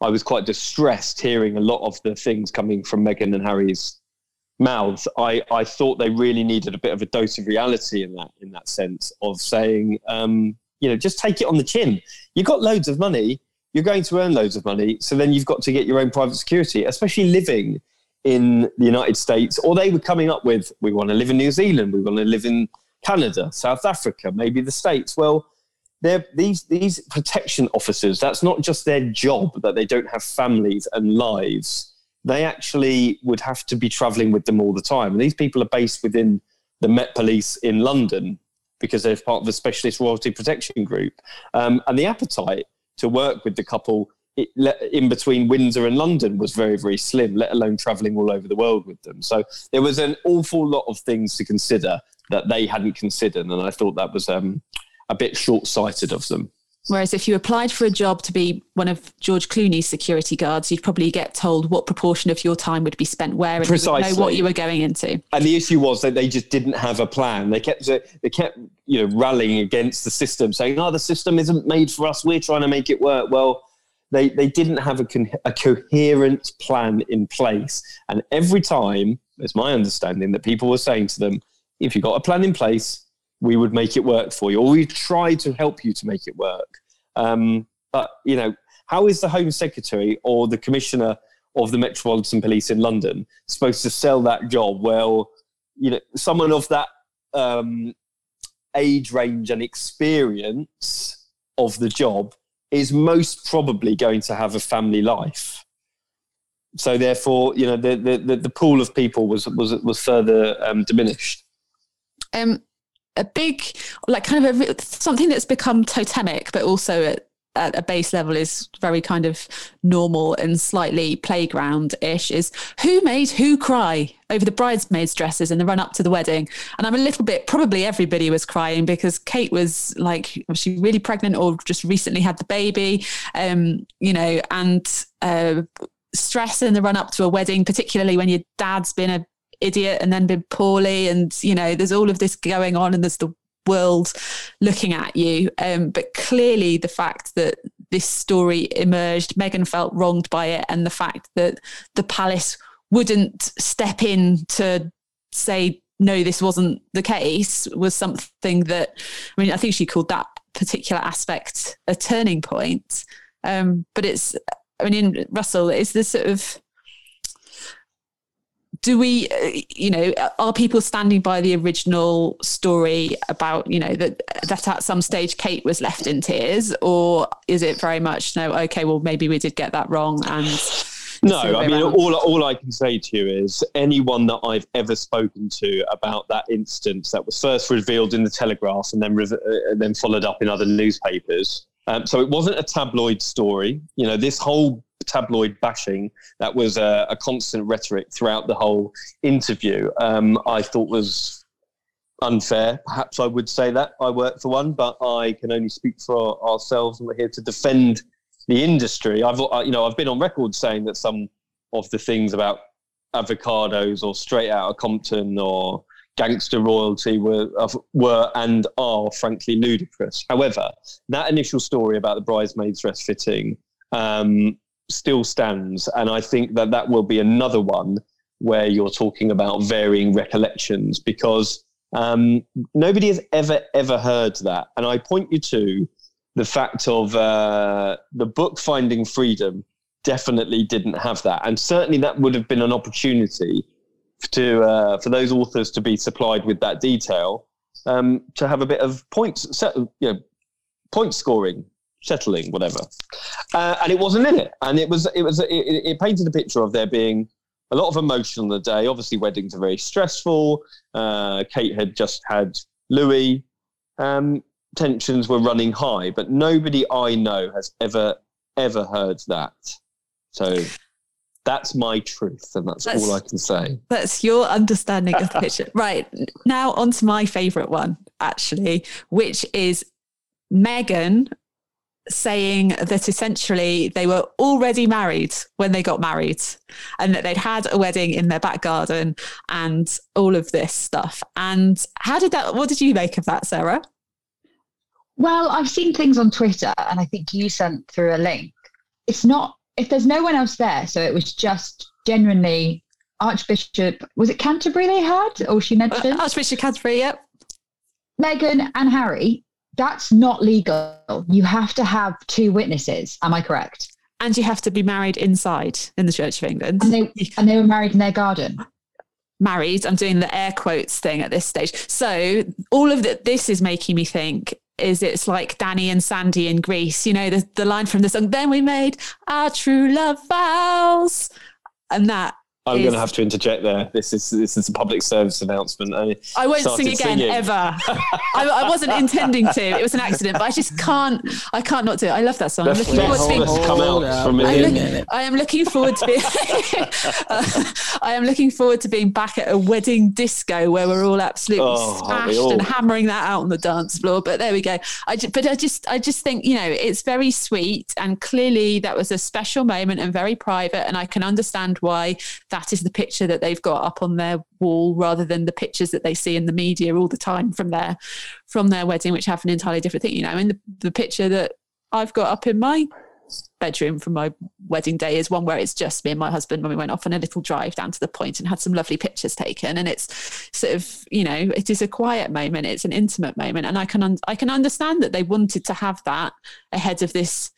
I was quite distressed hearing a lot of the things coming from Meghan and Harry's mouths. I, I thought they really needed a bit of a dose of reality in that in that sense of saying, um, you know, just take it on the chin. You've got loads of money you're going to earn loads of money. So then you've got to get your own private security, especially living in the United States. Or they were coming up with, we want to live in New Zealand, we want to live in Canada, South Africa, maybe the States. Well, they're, these these protection officers, that's not just their job that they don't have families and lives. They actually would have to be traveling with them all the time. And these people are based within the Met Police in London because they're part of the Specialist Royalty Protection Group. Um, and the appetite to work with the couple in between Windsor and London was very, very slim, let alone traveling all over the world with them. So there was an awful lot of things to consider that they hadn't considered. And I thought that was um, a bit short sighted of them. Whereas if you applied for a job to be one of George Clooney's security guards, you'd probably get told what proportion of your time would be spent where and would know what you were going into. And the issue was that they just didn't have a plan. They kept uh, they kept you know rallying against the system, saying, "Oh, the system isn't made for us. We're trying to make it work." Well, they they didn't have a, con- a coherent plan in place, and every time, it's my understanding that people were saying to them, "If you've got a plan in place, we would make it work for you, or we try to help you to make it work." Um, but you know, how is the Home Secretary or the Commissioner of the Metropolitan Police in London supposed to sell that job? Well, you know, someone of that um, age range and experience of the job is most probably going to have a family life. So therefore, you know, the the, the, pool of people was was was further um, diminished. Um, a big, like kind of a, something that's become totemic, but also at, at a base level is very kind of normal and slightly playground-ish is who made who cry over the bridesmaids dresses in the run up to the wedding? And i'm a little bit probably everybody was crying because kate was like was she really pregnant or just recently had the baby? Um you know and uh stress in the run up to a wedding particularly when your dad's been a idiot and then been poorly and you know there's all of this going on and there's the world looking at you. Um, but clearly the fact that this story emerged meghan felt wronged by it and the fact that the palace wouldn't step in to say no this wasn't the case was something that i mean i think she called that particular aspect a turning point. Um, but it's i mean russell is this sort of do we uh, you know are people standing by the original story about you know that that at some stage kate was left in tears or is it very much no okay well maybe we did get that wrong and No, I mean, around? all, all I can say to you is anyone that I've ever spoken to about that instance that was first revealed in the Telegraph and then re- uh, then followed up in other newspapers. Um, so it wasn't a tabloid story. You know, this whole tabloid bashing that was a, a constant rhetoric throughout the whole interview. Um, I thought was unfair. Perhaps I would say that I work for one, but I can only speak for ourselves, and we're here to defend the industry. I've you know I've been on record saying that some of the things about avocados or straight out of Compton or gangster royalty were were and are frankly ludicrous. However, that initial story about the bridesmaids dress fitting um, still stands, and I think that that will be another one where you're talking about varying recollections because um, nobody has ever ever heard that, and I point you to the fact of uh, the book Finding Freedom definitely didn't have that, and certainly that would have been an opportunity to uh, for those authors to be supplied with that detail um, to have a bit of points, you know, point scoring, settling, whatever. Uh, and it wasn't in it, and it was it was it, it painted a picture of there being a lot of emotion on the day. Obviously, weddings are very stressful. Uh, Kate had just had Louis. Um, tensions were running high, but nobody I know has ever ever heard that. So that's my truth, and that's, That's- all I can say. That's your understanding of the picture. Right. Now on to my favourite one, actually, which is Meghan saying that essentially they were already married when they got married and that they'd had a wedding in their back garden and all of this stuff. And how did that, what did you make of that, Sarah? Well, I've seen things on Twitter, and I think you sent through a link. It's not if there's no one else there, so it was just genuinely Archbishop. Was it Canterbury they had, or she uh, mentioned Archbishop Canterbury, yep. Meghan and Harry? That's not legal. You have to have two witnesses. Am I correct? And you have to be married inside in the Church of England. And they and they were married in their garden. married. I'm doing the air quotes thing at this stage. So all of that, this is making me think is it's like Danny and Sandy in Grease, you know, the, the line from the song, then we made our true love vows. And that I'm going to have to interject there. This is this is a public service announcement. I, I won't sing again singing. ever. I, I wasn't intending to. It was an accident, but I just can't. I can't not do it. I love that song. I'm looking forward to being. come out up, from I'm look- I am looking forward to being. Uh, I am looking forward to being back at a wedding disco where we're all absolutely Oh, smashed all? and hammering that out on the dance floor. But there we go. I ju- but I just I just think you know it's very sweet and clearly that was a special moment and very private and I can understand why that is the picture that they've got up on their wall rather than the pictures that they see in the media all the time from their from their wedding, which have an entirely different thing. You know, I mean the, the picture that I've got up in my bedroom from my wedding day is one where it's just me and my husband when we went off on a little drive down to the point and had some lovely pictures taken. And it's sort of you know it is a quiet moment. It's an intimate moment. And i can un- i can understand that they wanted to have that ahead of this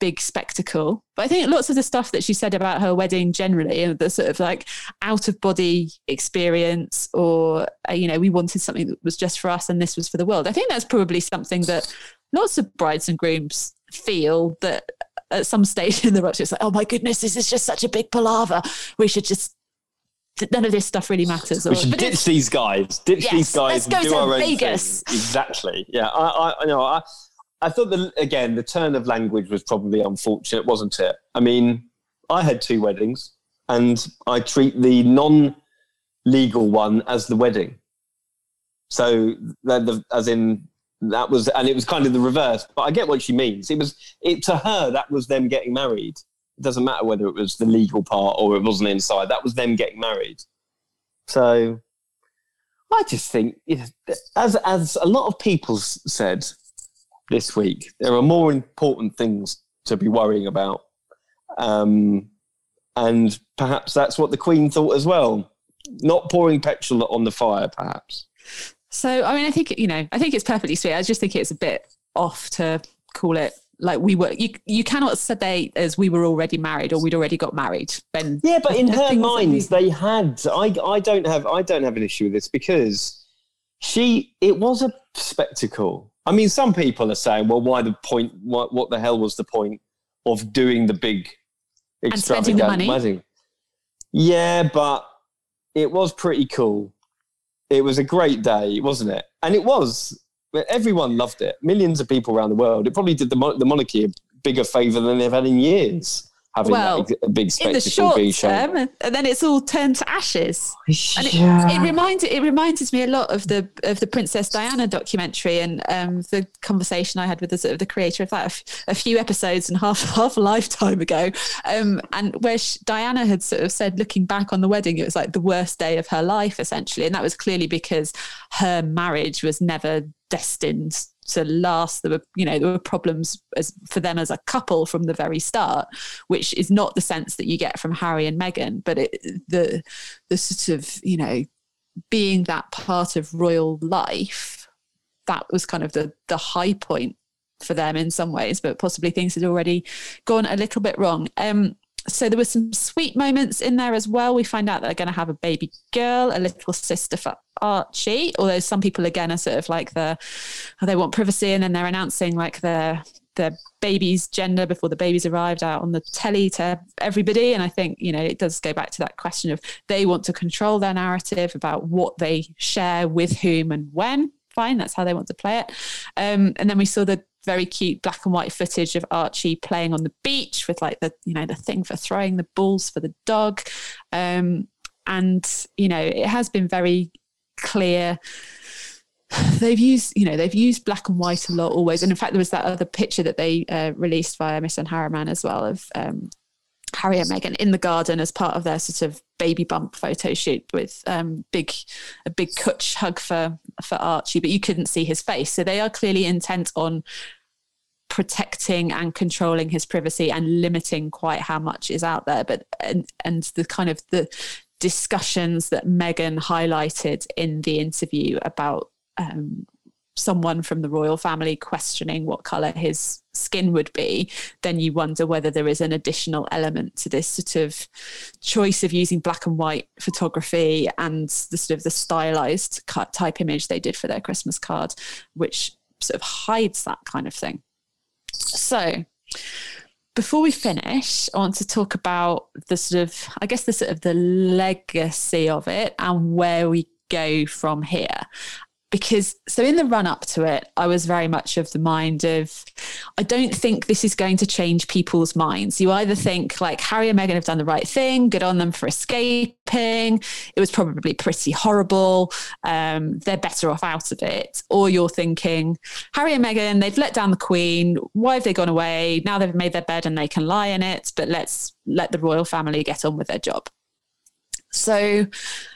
big spectacle but i think lots of the stuff that she said about her wedding generally the sort of like out of body experience or uh, you know we wanted something that was just for us and this was for the world i think that's probably something that lots of brides and grooms feel that at some stage in the rush, it's like, oh my goodness, this is just such a big palaver. We should just none of this stuff really matters. We should ditch these guys. Ditch Yes, these guys let's and go do to our own Vegas. thing. Exactly. Yeah. I, I, I know. I, I thought that again, the turn of language was probably unfortunate, wasn't it? I mean, I had two weddings, and I treat the non-legal one as the wedding. So, the, the, as in that was, and it was kind of the reverse. But I get what she means. It was it to her that was them getting married. It doesn't matter whether it was the legal part or it wasn't inside. That was them getting married. So I just think, as as a lot of people said this week, there are more important things to be worrying about, um, and perhaps that's what the Queen thought as well. Not pouring petrol on the fire, perhaps. So I mean, I think you know, I think it's perfectly sweet. I just think it's a bit off to call it like we were. You you cannot say as we were already married or we'd already got married. Then Yeah, but in her mind, we- they had. I I don't have I don't have an issue with this because she it was a spectacle. I mean, some people are saying, well, why the point? What what the hell was the point of doing the big the extravagant money. wedding? Yeah, but it was pretty cool. It was a great day, wasn't it? And it was. Everyone loved it. Millions of people around the world. It probably did the, the monarchy a bigger favour than they've had in years. Having Well, that, a big in spectacle the short being shown. term, and then it's all turned to ashes. And it, Yeah. it reminded it reminded me a lot of the of the Princess Diana documentary and um, the conversation I had with the sort of the creator of that a, f- a few episodes and half half a lifetime ago, um, and where sh Diana had sort of said, looking back on the wedding, it was like the worst day of her life essentially, and that was clearly because her marriage was never destined to last. There were, you know, there were problems as, for them as a couple from the very start, which is not the sense that you get from Harry and Meghan, but it, the the sort of, you know, being that part of royal life, that was kind of the the high point for them in some ways, but possibly things had already gone a little bit wrong. Um, so there were some sweet moments in there as well. We find out they're going to have a baby girl, a little sister for Archie. Although some people again are sort of like the oh, they want privacy, and then they're announcing like their their baby's gender before the baby's arrived out on the telly to everybody. And I think you know it does go back to that question of they want to control their narrative about what they share with whom and when. Fine, that's how they want to play it. Um, and then we saw the very cute black and white footage of Archie playing on the beach with like the you know the thing for throwing the balls for the dog, um, and you know it has been very clear. They've used you know they've used black and white a lot always, and in fact there was that other picture that they uh, released via Misan Harriman as well of um, Harry and Meghan in the garden as part of their sort of baby bump photo shoot with um, big a big cutch hug for for Archie, but you couldn't see his face. So they are clearly intent on protecting and controlling his privacy and limiting quite how much is out there. But and and the kind of the discussions that Meghan highlighted in the interview about um, someone from the royal family questioning what color his skin would be, then you wonder whether there is an additional element to this sort of choice of using black and white photography and the sort of the stylized type image they did for their Christmas card, which sort of hides that kind of thing. So before we finish, I want to talk about the sort of, I guess, the sort of the legacy of it and where we go from here because so in the run up to it i was very much of the mind of i don't think this is going to change people's minds. You either think like harry and meghan have done the right thing good on them for escaping it was probably pretty horrible um, they're better off out of it. Or you're thinking harry and meghan they've let down the queen why have they gone away? Now they've made their bed and they can lie in it but let's let the royal family get on with their job. So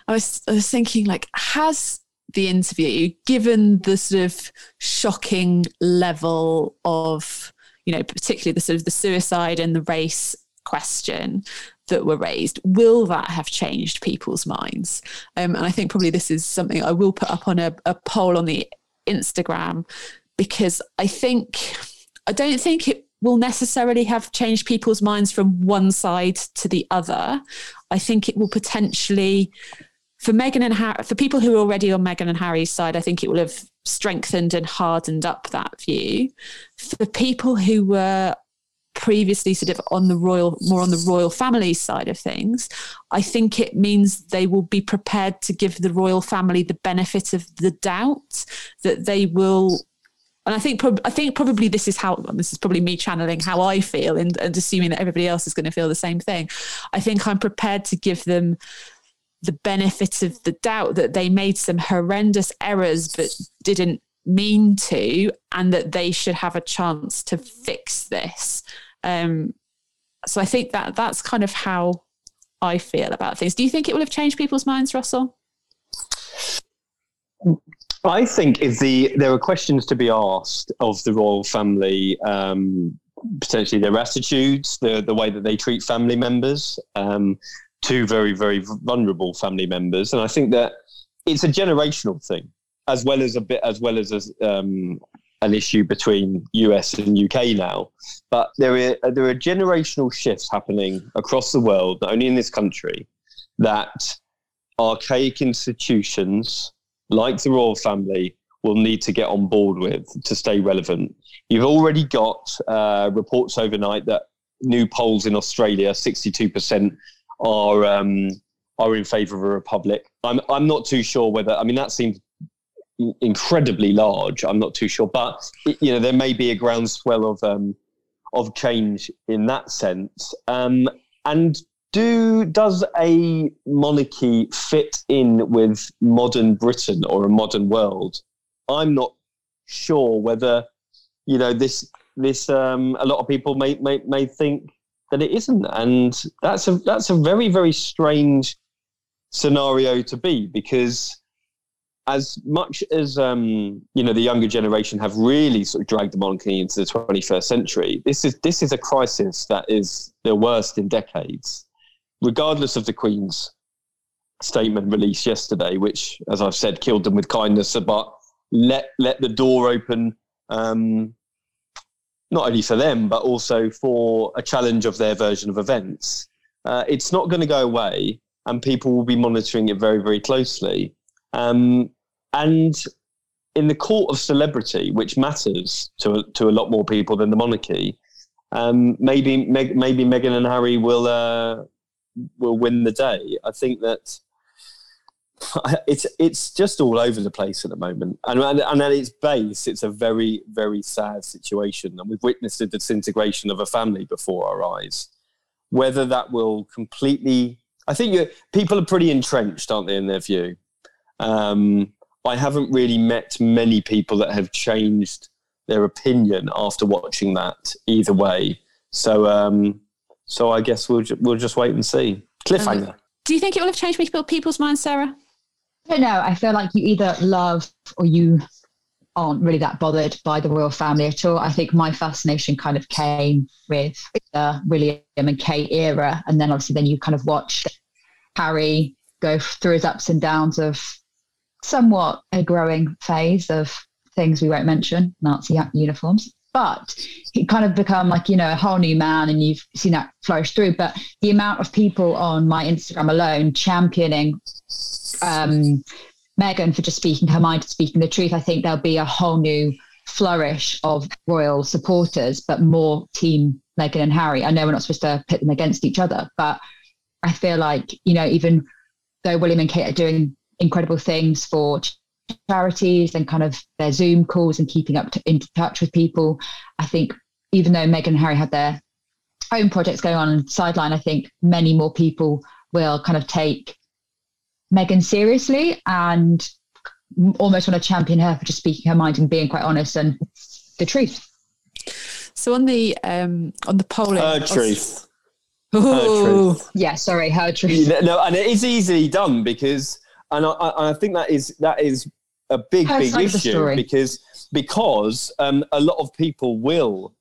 I was, I was thinking like has the interview, given the sort of shocking level of, you know, particularly the sort of the suicide and the race question that were raised, will that have changed people's minds? Um, and I think probably this is something I will put up on a, a poll on the Instagram because I think, I don't think it will necessarily have changed people's minds from one side to the other. I think it will potentially for Meghan and Harry, for people who are already on Meghan and Harry's side, I think it will have strengthened and hardened up that view. For people who were previously sort of on the royal, more on the royal family side of things, I think it means they will be prepared to give the royal family the benefit of the doubt that they will and I think I think probably this is how this is probably me channeling how I feel and, and assuming that everybody else is going to feel the same thing. I think I'm prepared to give them the benefit of the doubt that they made some horrendous errors but didn't mean to, and that they should have a chance to fix this. Um, so I think that that's kind of how I feel about things. Do you think it will have changed people's minds, Russell? I think if the there are questions to be asked of the royal family, um, potentially their attitudes, the the way that they treat family members, um, two very, very vulnerable family members. And I think that it's a generational thing, as well as a bit, as well as um, an issue between US and UK now. But there are there are generational shifts happening across the world, not only in this country, that archaic institutions like the royal family will need to get on board with to stay relevant. You've already got uh, reports overnight that new polls in Australia, 62% are um, are in favour of a republic. I'm I'm not too sure whether. I mean, that seems incredibly large. I'm not too sure, but you know, there may be a groundswell of um, of change in that sense. Um, and do does a monarchy fit in with modern Britain or a modern world? I'm not sure whether you know this this um, a lot of people may may, may think that it isn't, and that's a that's a very very strange scenario to be because as much as um, you know the younger generation have really sort of dragged the monarchy into the 21st century, this is this is a crisis that is the worst in decades. Regardless of the Queen's statement released yesterday, which, as I've said, killed them with kindness, but let let the door open um, not only for them, but also for a challenge of their version of events. Uh, it's not going to go away, and people will be monitoring it very, very closely. Um, and in the court of celebrity, which matters to to a lot more people than the monarchy, um, maybe maybe Meghan and Harry will uh, will win the day. I think that it's it's just all over the place at the moment, and, and and at its base, it's a very very sad situation, and we've witnessed the disintegration of a family before our eyes. Whether that will completely, I think people are pretty entrenched, aren't they, in their view. Um, I haven't really met many people that have changed their opinion after watching that either way. So, um, so I guess we'll ju- we'll just wait and see. Cliffhanger. Um, do you think it will have changed people's minds, Sarah? I don't know. I feel like you either love or you aren't really that bothered by the royal family at all. I think my fascination kind of came with the William and Kate era, and then obviously then you kind of watch Harry go through his ups and downs of somewhat a growing phase of things we won't mention, Nazi uniforms. But he kind of become like, you know, a whole new man and you've seen that flourish through. But the amount of people on my Instagram alone championing um, Meghan for just speaking her mind, speaking the truth. I think there'll be a whole new flourish of royal supporters, but more team Meghan and Harry. I know we're not supposed to pit them against each other, but I feel like, you know, even though William and Kate are doing incredible things for charities and kind of their Zoom calls and keeping up to, in touch with people, I think even though Meghan and Harry had their own projects going on on the sideline, I think many more people will kind of take Meghan seriously and almost want to champion her for just speaking her mind and being quite honest and the truth. So on the um on the polling, Her truth. Ooh. truth. Yeah, sorry, her truth. No, no, and it is easily done because, and I, I I think that is that is a big, Her big side of the issue because because um, a lot of people will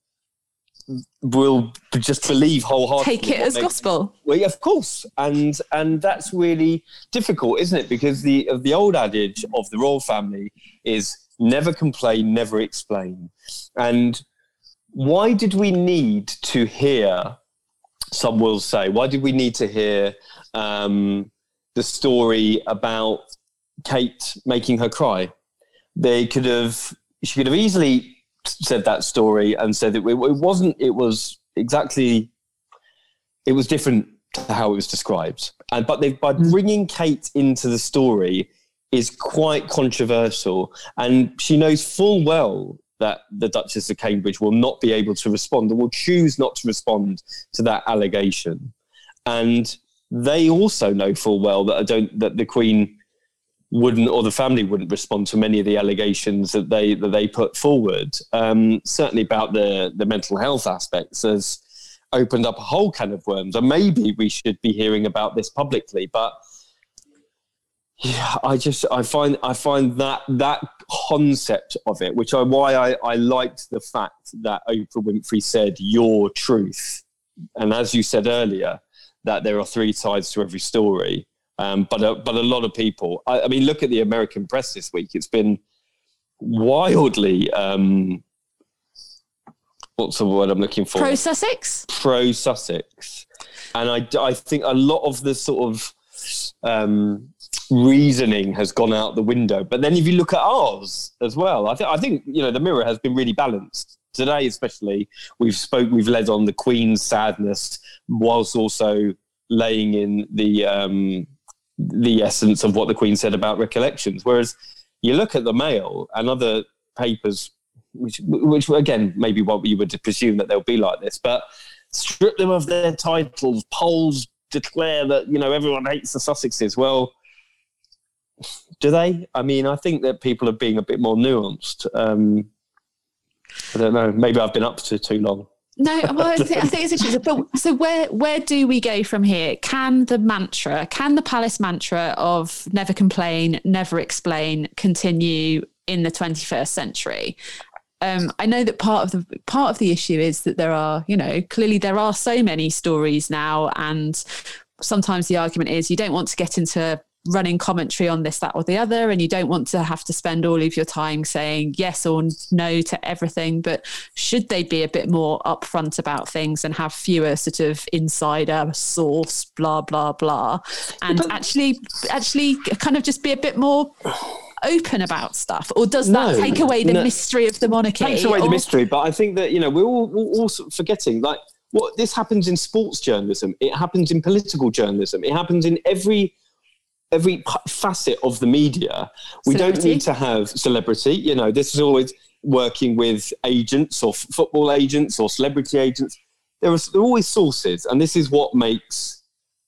will just believe wholeheartedly. Take it as gospel. Well, yeah, of course, and and that's really difficult, isn't it? Because the of the old adage of the royal family is never complain, never explain. And why did we need to hear? Some will say, why did we need to hear um, the story about Kate making her cry? They could have. She could have easily said that story and said that it, it wasn't. It was exactly it was different to how it was described. And but they, by hmm. bringing Kate into the story is quite controversial, and she knows full well that the Duchess of Cambridge will not be able to respond, or will choose not to respond to that allegation. And they also know full well that I don't that the Queen wouldn't or the family wouldn't respond to many of the allegations that they that they put forward. Um, certainly about the the mental health aspects has opened up a whole can of worms. And maybe we should be hearing about this publicly, but yeah, I just I find I find that that concept of it, which I why I, I liked the fact that Oprah Winfrey said your truth, and as you said earlier, that there are three sides to every story. Um, but a, but a lot of people, I, I mean, look at the American press this week. It's been wildly um, what's the word I'm looking for? Pro Sussex. pro Sussex, and I, I think a lot of the sort of um, reasoning has gone out the window. But then if you look at ours as well, I think I think you know the mirror has been really balanced today, especially. We've spoke, we've led on the Queen's sadness, whilst also laying in the um, the essence of what the Queen said about recollections. Whereas you look at the Mail and other papers which which again maybe what you would presume that they'll be like this, but strip them of their titles. Polls declare that you know everyone hates the Sussexes. Well, do they? I mean, I think that people are being a bit more nuanced. Um, I don't know. Maybe I've been up to too long. No, well, I think, I think it's interesting. But so where where do we go from here? Can the mantra, can the palace mantra of never complain, never explain, continue in the 21st century? Um, I know that part of the part of the issue is that there are, you know, clearly there are so many stories now, and sometimes the argument is you don't want to get into running commentary on this, that, or the other, and you don't want to have to spend all of your time saying yes or no to everything. But should they be a bit more upfront about things and have fewer sort of insider source, blah blah blah, and actually actually kind of just be a bit more open about stuff, or does that No, take away the no. mystery of the monarchy? takes away the mystery. But I think that you know we're all, we're all forgetting like what this happens in sports journalism. It happens in political journalism. It happens in every every facet of the media. We don't need to have celebrity. You know, this is always working with agents or f- football agents or celebrity agents. There are, there are always sources, and this is what makes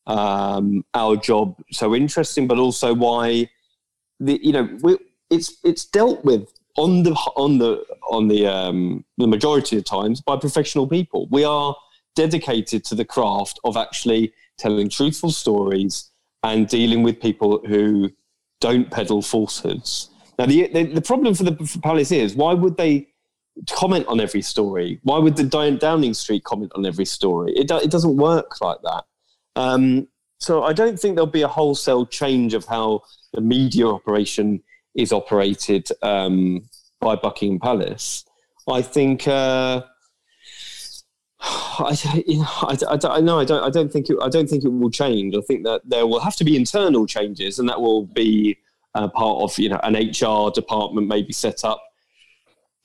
um, our job so interesting, but also why the you know we, it's it's dealt with on the on the on the um, the majority of times by professional people. We are dedicated to the craft of actually telling truthful stories and dealing with people who don't peddle falsehoods. Now, the the, the problem for the for Palace is why would they comment on every story? Why would the Downing Street comment on every story? It do, it doesn't work like that. Um, so I don't think there'll be a wholesale change of how the media operation is operated um, by Buckingham Palace. I think. Uh, I, you know, I, I, don't- no, I don't. I don't think it. I don't think it will change. I think that there will have to be internal changes, and that will be uh, part of you know an HR department maybe set up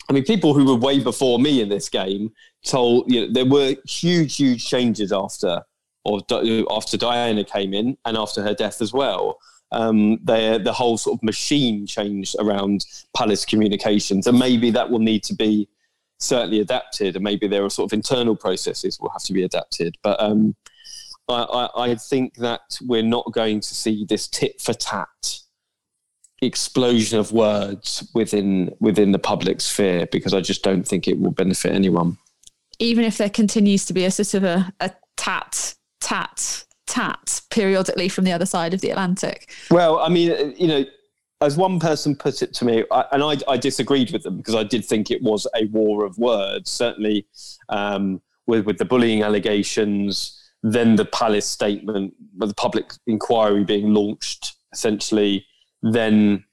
I mean, people who were way before me in this game told you know, there were huge, huge changes after or after Diana came in and after her death as well. Um, the the whole sort of machine changed around palace communications, and maybe that will need to be certainly adapted, and maybe there are sort of internal processes will have to be adapted. But um, I, I, I think that we're not going to see this tit for tat explosion of words within within the public sphere because I just don't think it will benefit anyone. Even if there continues to be a sort of a, a tat tat tat periodically from the other side of the Atlantic. Well, I mean, you know, as one person put it to me, I, and I, I, disagreed with them because I did think it was a war of words. Certainly, um, with with the bullying allegations, then the Palace statement, the public inquiry being launched, essentially then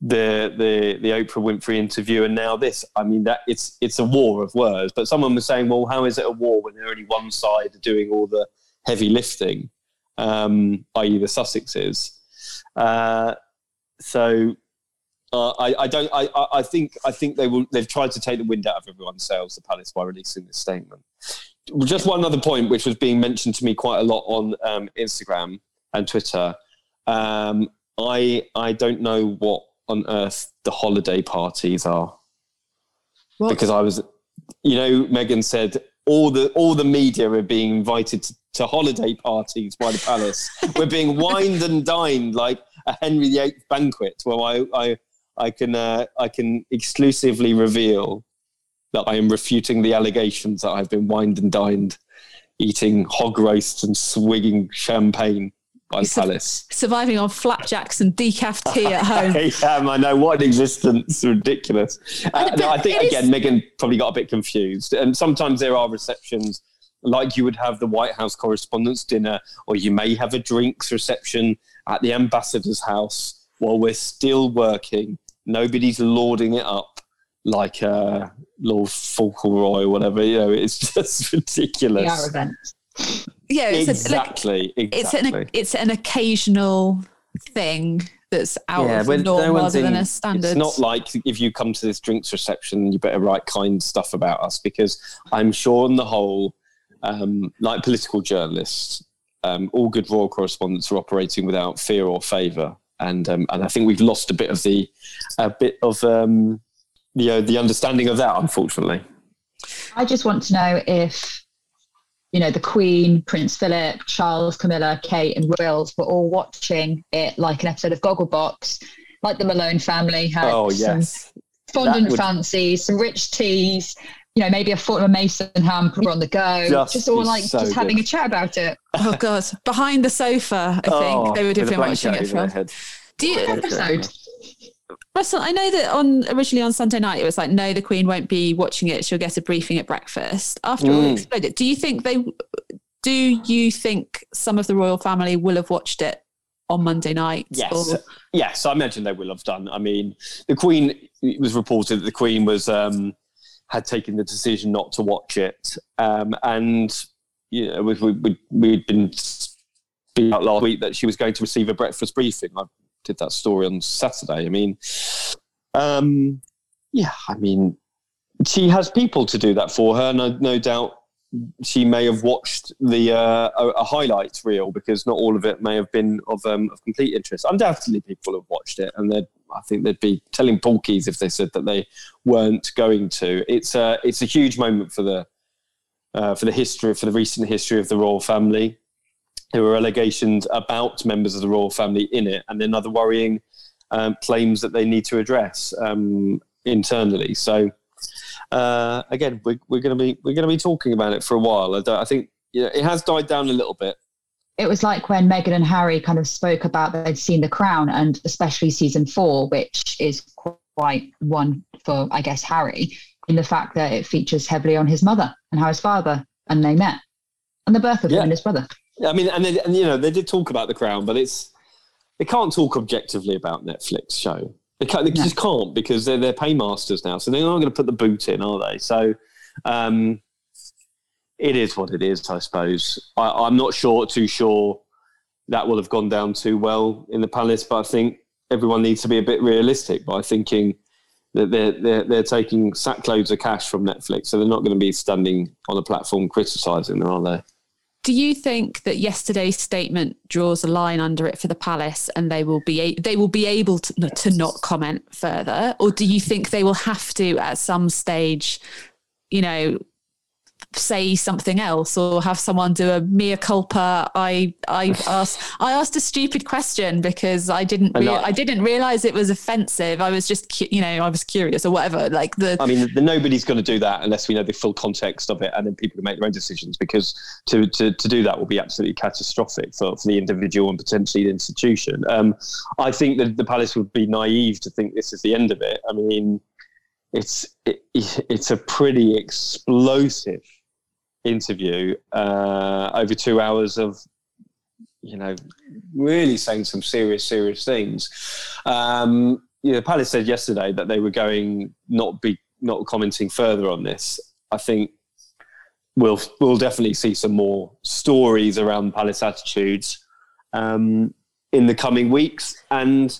the the the Oprah Winfrey interview and now this. I mean that it's it's a war of words. But someone was saying, well, how is it a war when there only one side doing all the heavy lifting, um, i.e. the Sussexes? Uh, so uh, I, I, don't. I, I think. I think they will. They've tried to take the wind out of everyone's sails, the Palace, by releasing this statement. Just one other point, which was being mentioned to me quite a lot on um, Instagram and Twitter. Um, I I don't know what on earth the holiday parties are. What? Because I was, you know, Meghan said all the all the media are being invited to, to holiday parties by the palace. We're being wined and dined like a Henry VIII banquet, where I I I can uh, I can exclusively reveal that I am refuting the allegations that I've been wined and dined, eating hog roasts and swigging champagne by the palace. Surviving on flapjacks and decaf tea at home. yeah, I know. What an existence. Ridiculous. Uh, no, I think, again, is... Meghan probably got a bit confused. And sometimes there are receptions like you would have the White House Correspondents' Dinner, or you may have a drinks reception at the ambassador's house while we're still working. Nobody's lording it up like uh, Lord Fauntleroy or whatever. You know, it's just ridiculous. PR event yeah, it's exactly, a, like, exactly. It's an it's an occasional thing that's out yeah, of the norm rather than a standard. It's not like if you come to this drinks reception, you better write kind stuff about us because I'm sure on the whole, um, like political journalists, um, all good royal correspondents are operating without fear or favour, and um, and I think we've lost a bit of the a bit of um, the uh, the understanding of that, unfortunately. I just want to know if you know, the Queen, Prince Philip, Charles, Camilla, Kate, and Wills were all watching it like an episode of Gogglebox, like the Malone family had oh, yes. some fondant would... fancies, some rich teas, you know, maybe a Fortnum and Mason hamper on the go, just, just all like so just good. having a chat about it. Oh God, behind the sofa, I think oh, they would have been watching it from. Do you episode? Russell, I know that on originally on Sunday night it was like, no, the Queen won't be watching it. She'll get a briefing at breakfast. After mm. all exploded, do you think they? Do you think some of the royal family will have watched it on Monday night? Yes, or? yes, I imagine they will have done. I mean, the Queen. It was reported that the Queen was um, had taken the decision not to watch it, um, and you know, we, we, we'd been speaking out last week that she was going to receive a breakfast briefing. I did that story on Saturday. I mean, um, yeah, I mean, she has people to do that for her. No, no doubt she may have watched the uh, a, a highlights reel because not all of it may have been of um, of complete interest. Undoubtedly, people have watched it, and they I think they'd be telling porkies if they said that they weren't going to. It's a it's a huge moment for the uh, for the history for the recent history of the royal family there were allegations about members of the royal family in it, and then other worrying um, claims that they need to address um, internally. So uh, again, we're, we're going to be we're going to be talking about it for a while. I, I think you know, it has died down a little bit. It was like when Meghan and Harry kind of spoke about they'd seen The Crown, and especially season four, which is quite one for I guess Harry, in the fact that it features heavily on his mother and how his father and they met, and the birth of yeah. him and his brother. I mean, and, they, and you know, they did talk about the Crown, but it's they can't talk objectively about Netflix show. They, can't, they no. just can't because they're they're paymasters now, so they're not going to put the boot in, are they? So. Um, it is what it is, I suppose. I, am not sure, too sure that will have gone down too well in the palace, but I think everyone needs to be a bit realistic by thinking that they're, they're, they're taking sackloads of cash from Netflix, so they're not going to be standing on a platform criticising them, are they? Do you think that yesterday's statement draws a line under it for the palace, and they will be they will be able to to not comment further, or do you think they will have to at some stage, you know, say something else or have someone do a mea culpa. I i asked i asked a stupid question because i didn't rea- I didn't realize it was offensive. I was just cu- you know i was curious or whatever like the i mean the, nobody's going to do that unless we know the full context of it and then people can make their own decisions because to to, to do that will be absolutely catastrophic for, for the individual and potentially the institution. Um, i think that the palace would be naive to think this is the end of it. I mean it's it, it's a pretty explosive interview uh, over two hours of you know really saying some serious serious things. Um, you know palace said yesterday that they were going not be not commenting further on this. I think we'll we'll definitely see some more stories around palace attitudes um, in the coming weeks. And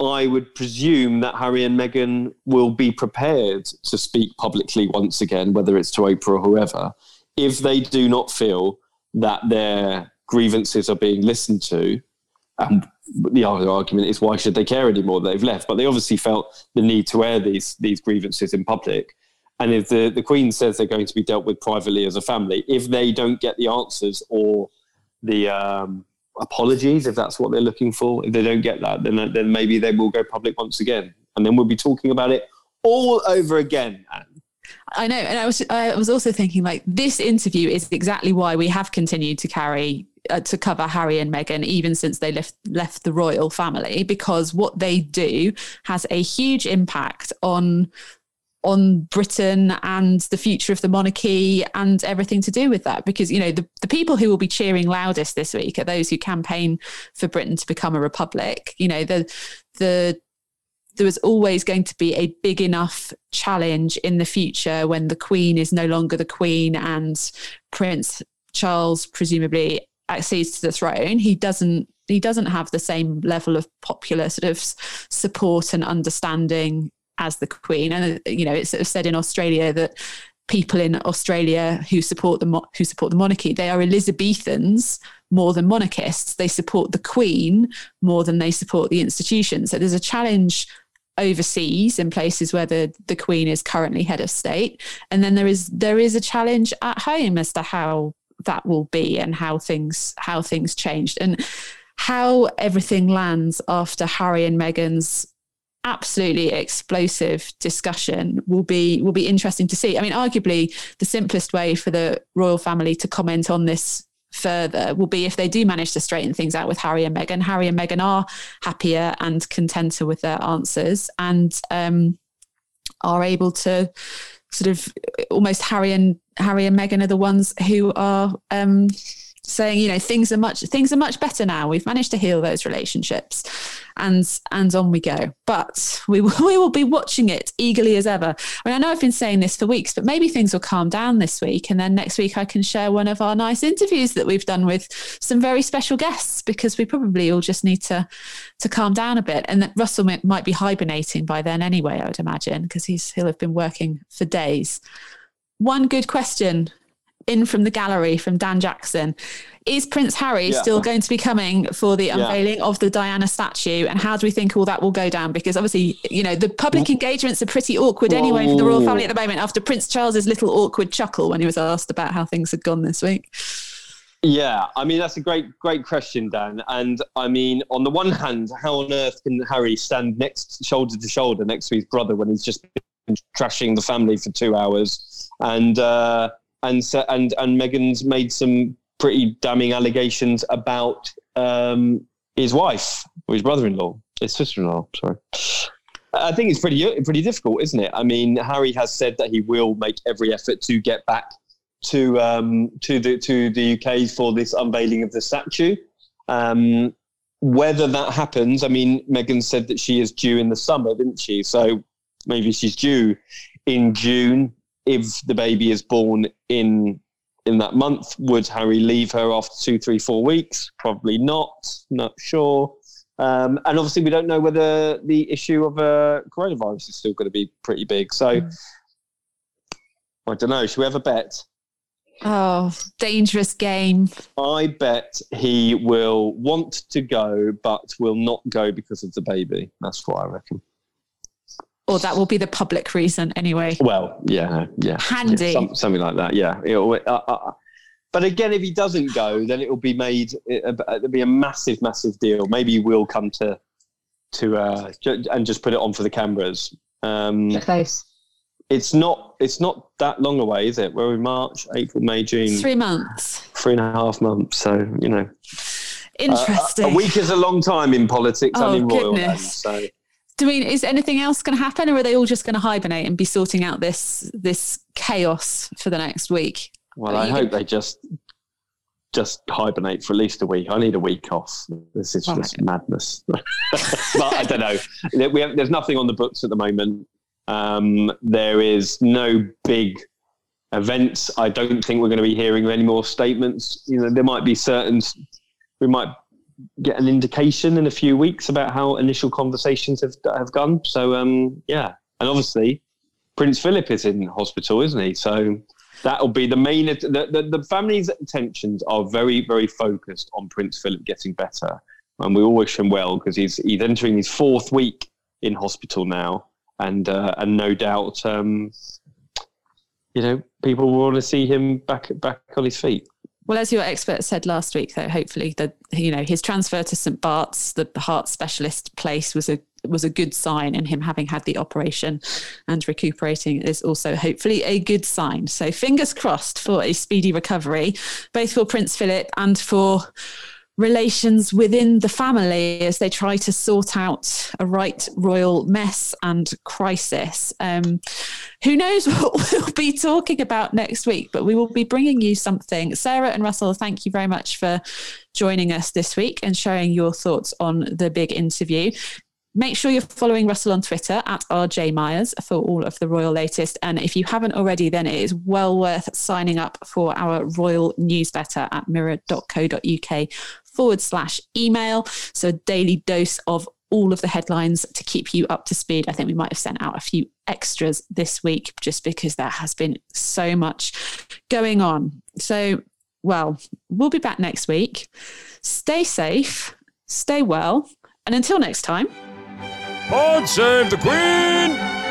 I would presume that Harry and Meghan will be prepared to speak publicly once again, whether it's to Oprah or whoever, if they do not feel that their grievances are being listened to. And the other argument is why should they care anymore? They've left, but they obviously felt the need to air these these grievances in public. And if the, the Queen says they're going to be dealt with privately as a family, if they don't get the answers or the um, apologies, if that's what they're looking for. If they don't get that, then then maybe they will go public once again, and then we'll be talking about it all over again. I know, and I was I was also thinking like this interview is exactly why we have continued to carry uh, to cover Harry and Meghan even since they left left the royal family because what they do has a huge impact on on Britain and the future of the monarchy and everything to do with that. Because, you know, the, the people who will be cheering loudest this week are those who campaign for Britain to become a republic. You know, the the there was always going to be a big enough challenge in the future when the Queen is no longer the Queen and Prince Charles presumably accedes to the throne. He doesn't he doesn't have the same level of popular sort of support and understanding as the Queen. And you know, it's sort of said in Australia that people in Australia who support the mo- who support the monarchy they are Elizabethans more than monarchists. They support the Queen more than they support the institution. So there's a challenge overseas in places where the, the Queen is currently head of state, and then there is there is a challenge at home as to how that will be and how things how things changed and how everything lands after Harry and Meghan's absolutely explosive discussion will be will be interesting to see. I mean, arguably the simplest way for the royal family to comment on this further will be if they do manage to straighten things out with Harry and Meghan. Harry and Meghan are happier and contenter with their answers and um, are able to sort of almost Harry and Harry and Meghan are the ones who are um, saying, you know, things are much things are much better now. We've managed to heal those relationships, and and on we go. But we we will be watching it eagerly as ever. I mean, I know I've been saying this for weeks, but maybe things will calm down this week, and then next week I can share one of our nice interviews that we've done with some very special guests because we probably all just need to to calm down a bit. And that Russell might be hibernating by then anyway. I would imagine because he's he'll have been working for days. One good question in from the gallery from Dan Jackson. Is Prince Harry yeah. still going to be coming for the unveiling yeah. of the Diana statue? And how do we think all that will go down? Because obviously, you know, the public engagements are pretty awkward Whoa. anyway for the royal family at the moment after Prince Charles's little awkward chuckle when he was asked about how things had gone this week. Yeah, I mean that's a great, great question, Dan. And I mean, on the one hand, how on earth can Harry stand next shoulder to shoulder next to his brother when he's just been trashing the family for two hours? And uh, and and and Meghan's made some pretty damning allegations about um, his wife or his brother-in-law, his sister-in-law. Sorry. I think it's pretty pretty difficult, isn't it? I mean, Harry has said that he will make every effort to get back to um, to the to the UK for this unveiling of the statue. Um, whether that happens, I mean, Meghan said that she is due in the summer, didn't she? So maybe she's due in June if the baby is born in in that month, would Harry leave her after two, three, four weeks? Probably not. Not sure. Um, and obviously, we don't know whether the issue of uh, coronavirus is still going to be pretty big. So, mm. I don't know. Should we have a bet? Oh, dangerous game. I bet he will want to go, but will not go because of the baby. That's what I reckon. Or that will be the public reason anyway. Well, yeah, yeah. Handy. Yeah, some, something like that, yeah. Uh, uh, but again, if he doesn't go, then it will be made, it, will be a massive, massive deal. Maybe he will come to, to uh, and just put it on for the cameras. Um, face it's not it's not that long away, is it? We're in March, April, May, June. Three months. Three and a half months. So you know, interesting. Uh, a week is a long time in politics oh, and in royal land, so. Do we, is anything else going to happen, or are they all just going to hibernate and be sorting out this this chaos for the next week? Well, I hope they just just hibernate for at least a week. I need a week off. This is just madness. but I don't know. We have, there's nothing on the books at the moment. Um, there is no big events. I don't think we're going to be hearing any more statements. You know, there might be certain. We might get an indication in a few weeks about how initial conversations have have gone. So um, yeah, and obviously Prince Philip is in hospital, isn't he? So that'll be the main. The, the, the family's attentions are very very focused on Prince Philip getting better, and we all wish him well because he's he's entering his fourth week in hospital now and uh, and no doubt, um, you know, people will want to see him back back on his feet. Well, as your expert said last week, though, hopefully that you know his transfer to St Bart's, the heart specialist place, was a was a good sign, and him having had the operation and recuperating is also hopefully a good sign. So fingers crossed for a speedy recovery, both for Prince Philip and for relations within the family as they try to sort out a right royal mess and crisis. Um, who knows what we'll be talking about next week, but we will be bringing you something. Sarah and Russell, thank you very much for joining us this week and sharing your thoughts on the big interview. Make sure you're following Russell on Twitter at RJ Myers for all of the royal latest. And if you haven't already, then it is well worth signing up for our royal newsletter at mirror.co.uk forward slash email. So a daily dose of all of the headlines to keep you up to speed. I think we might have sent out a few extras this week just because there has been so much going on. So, well, we'll be back next week. Stay safe, stay well, and until next time. God save the Queen!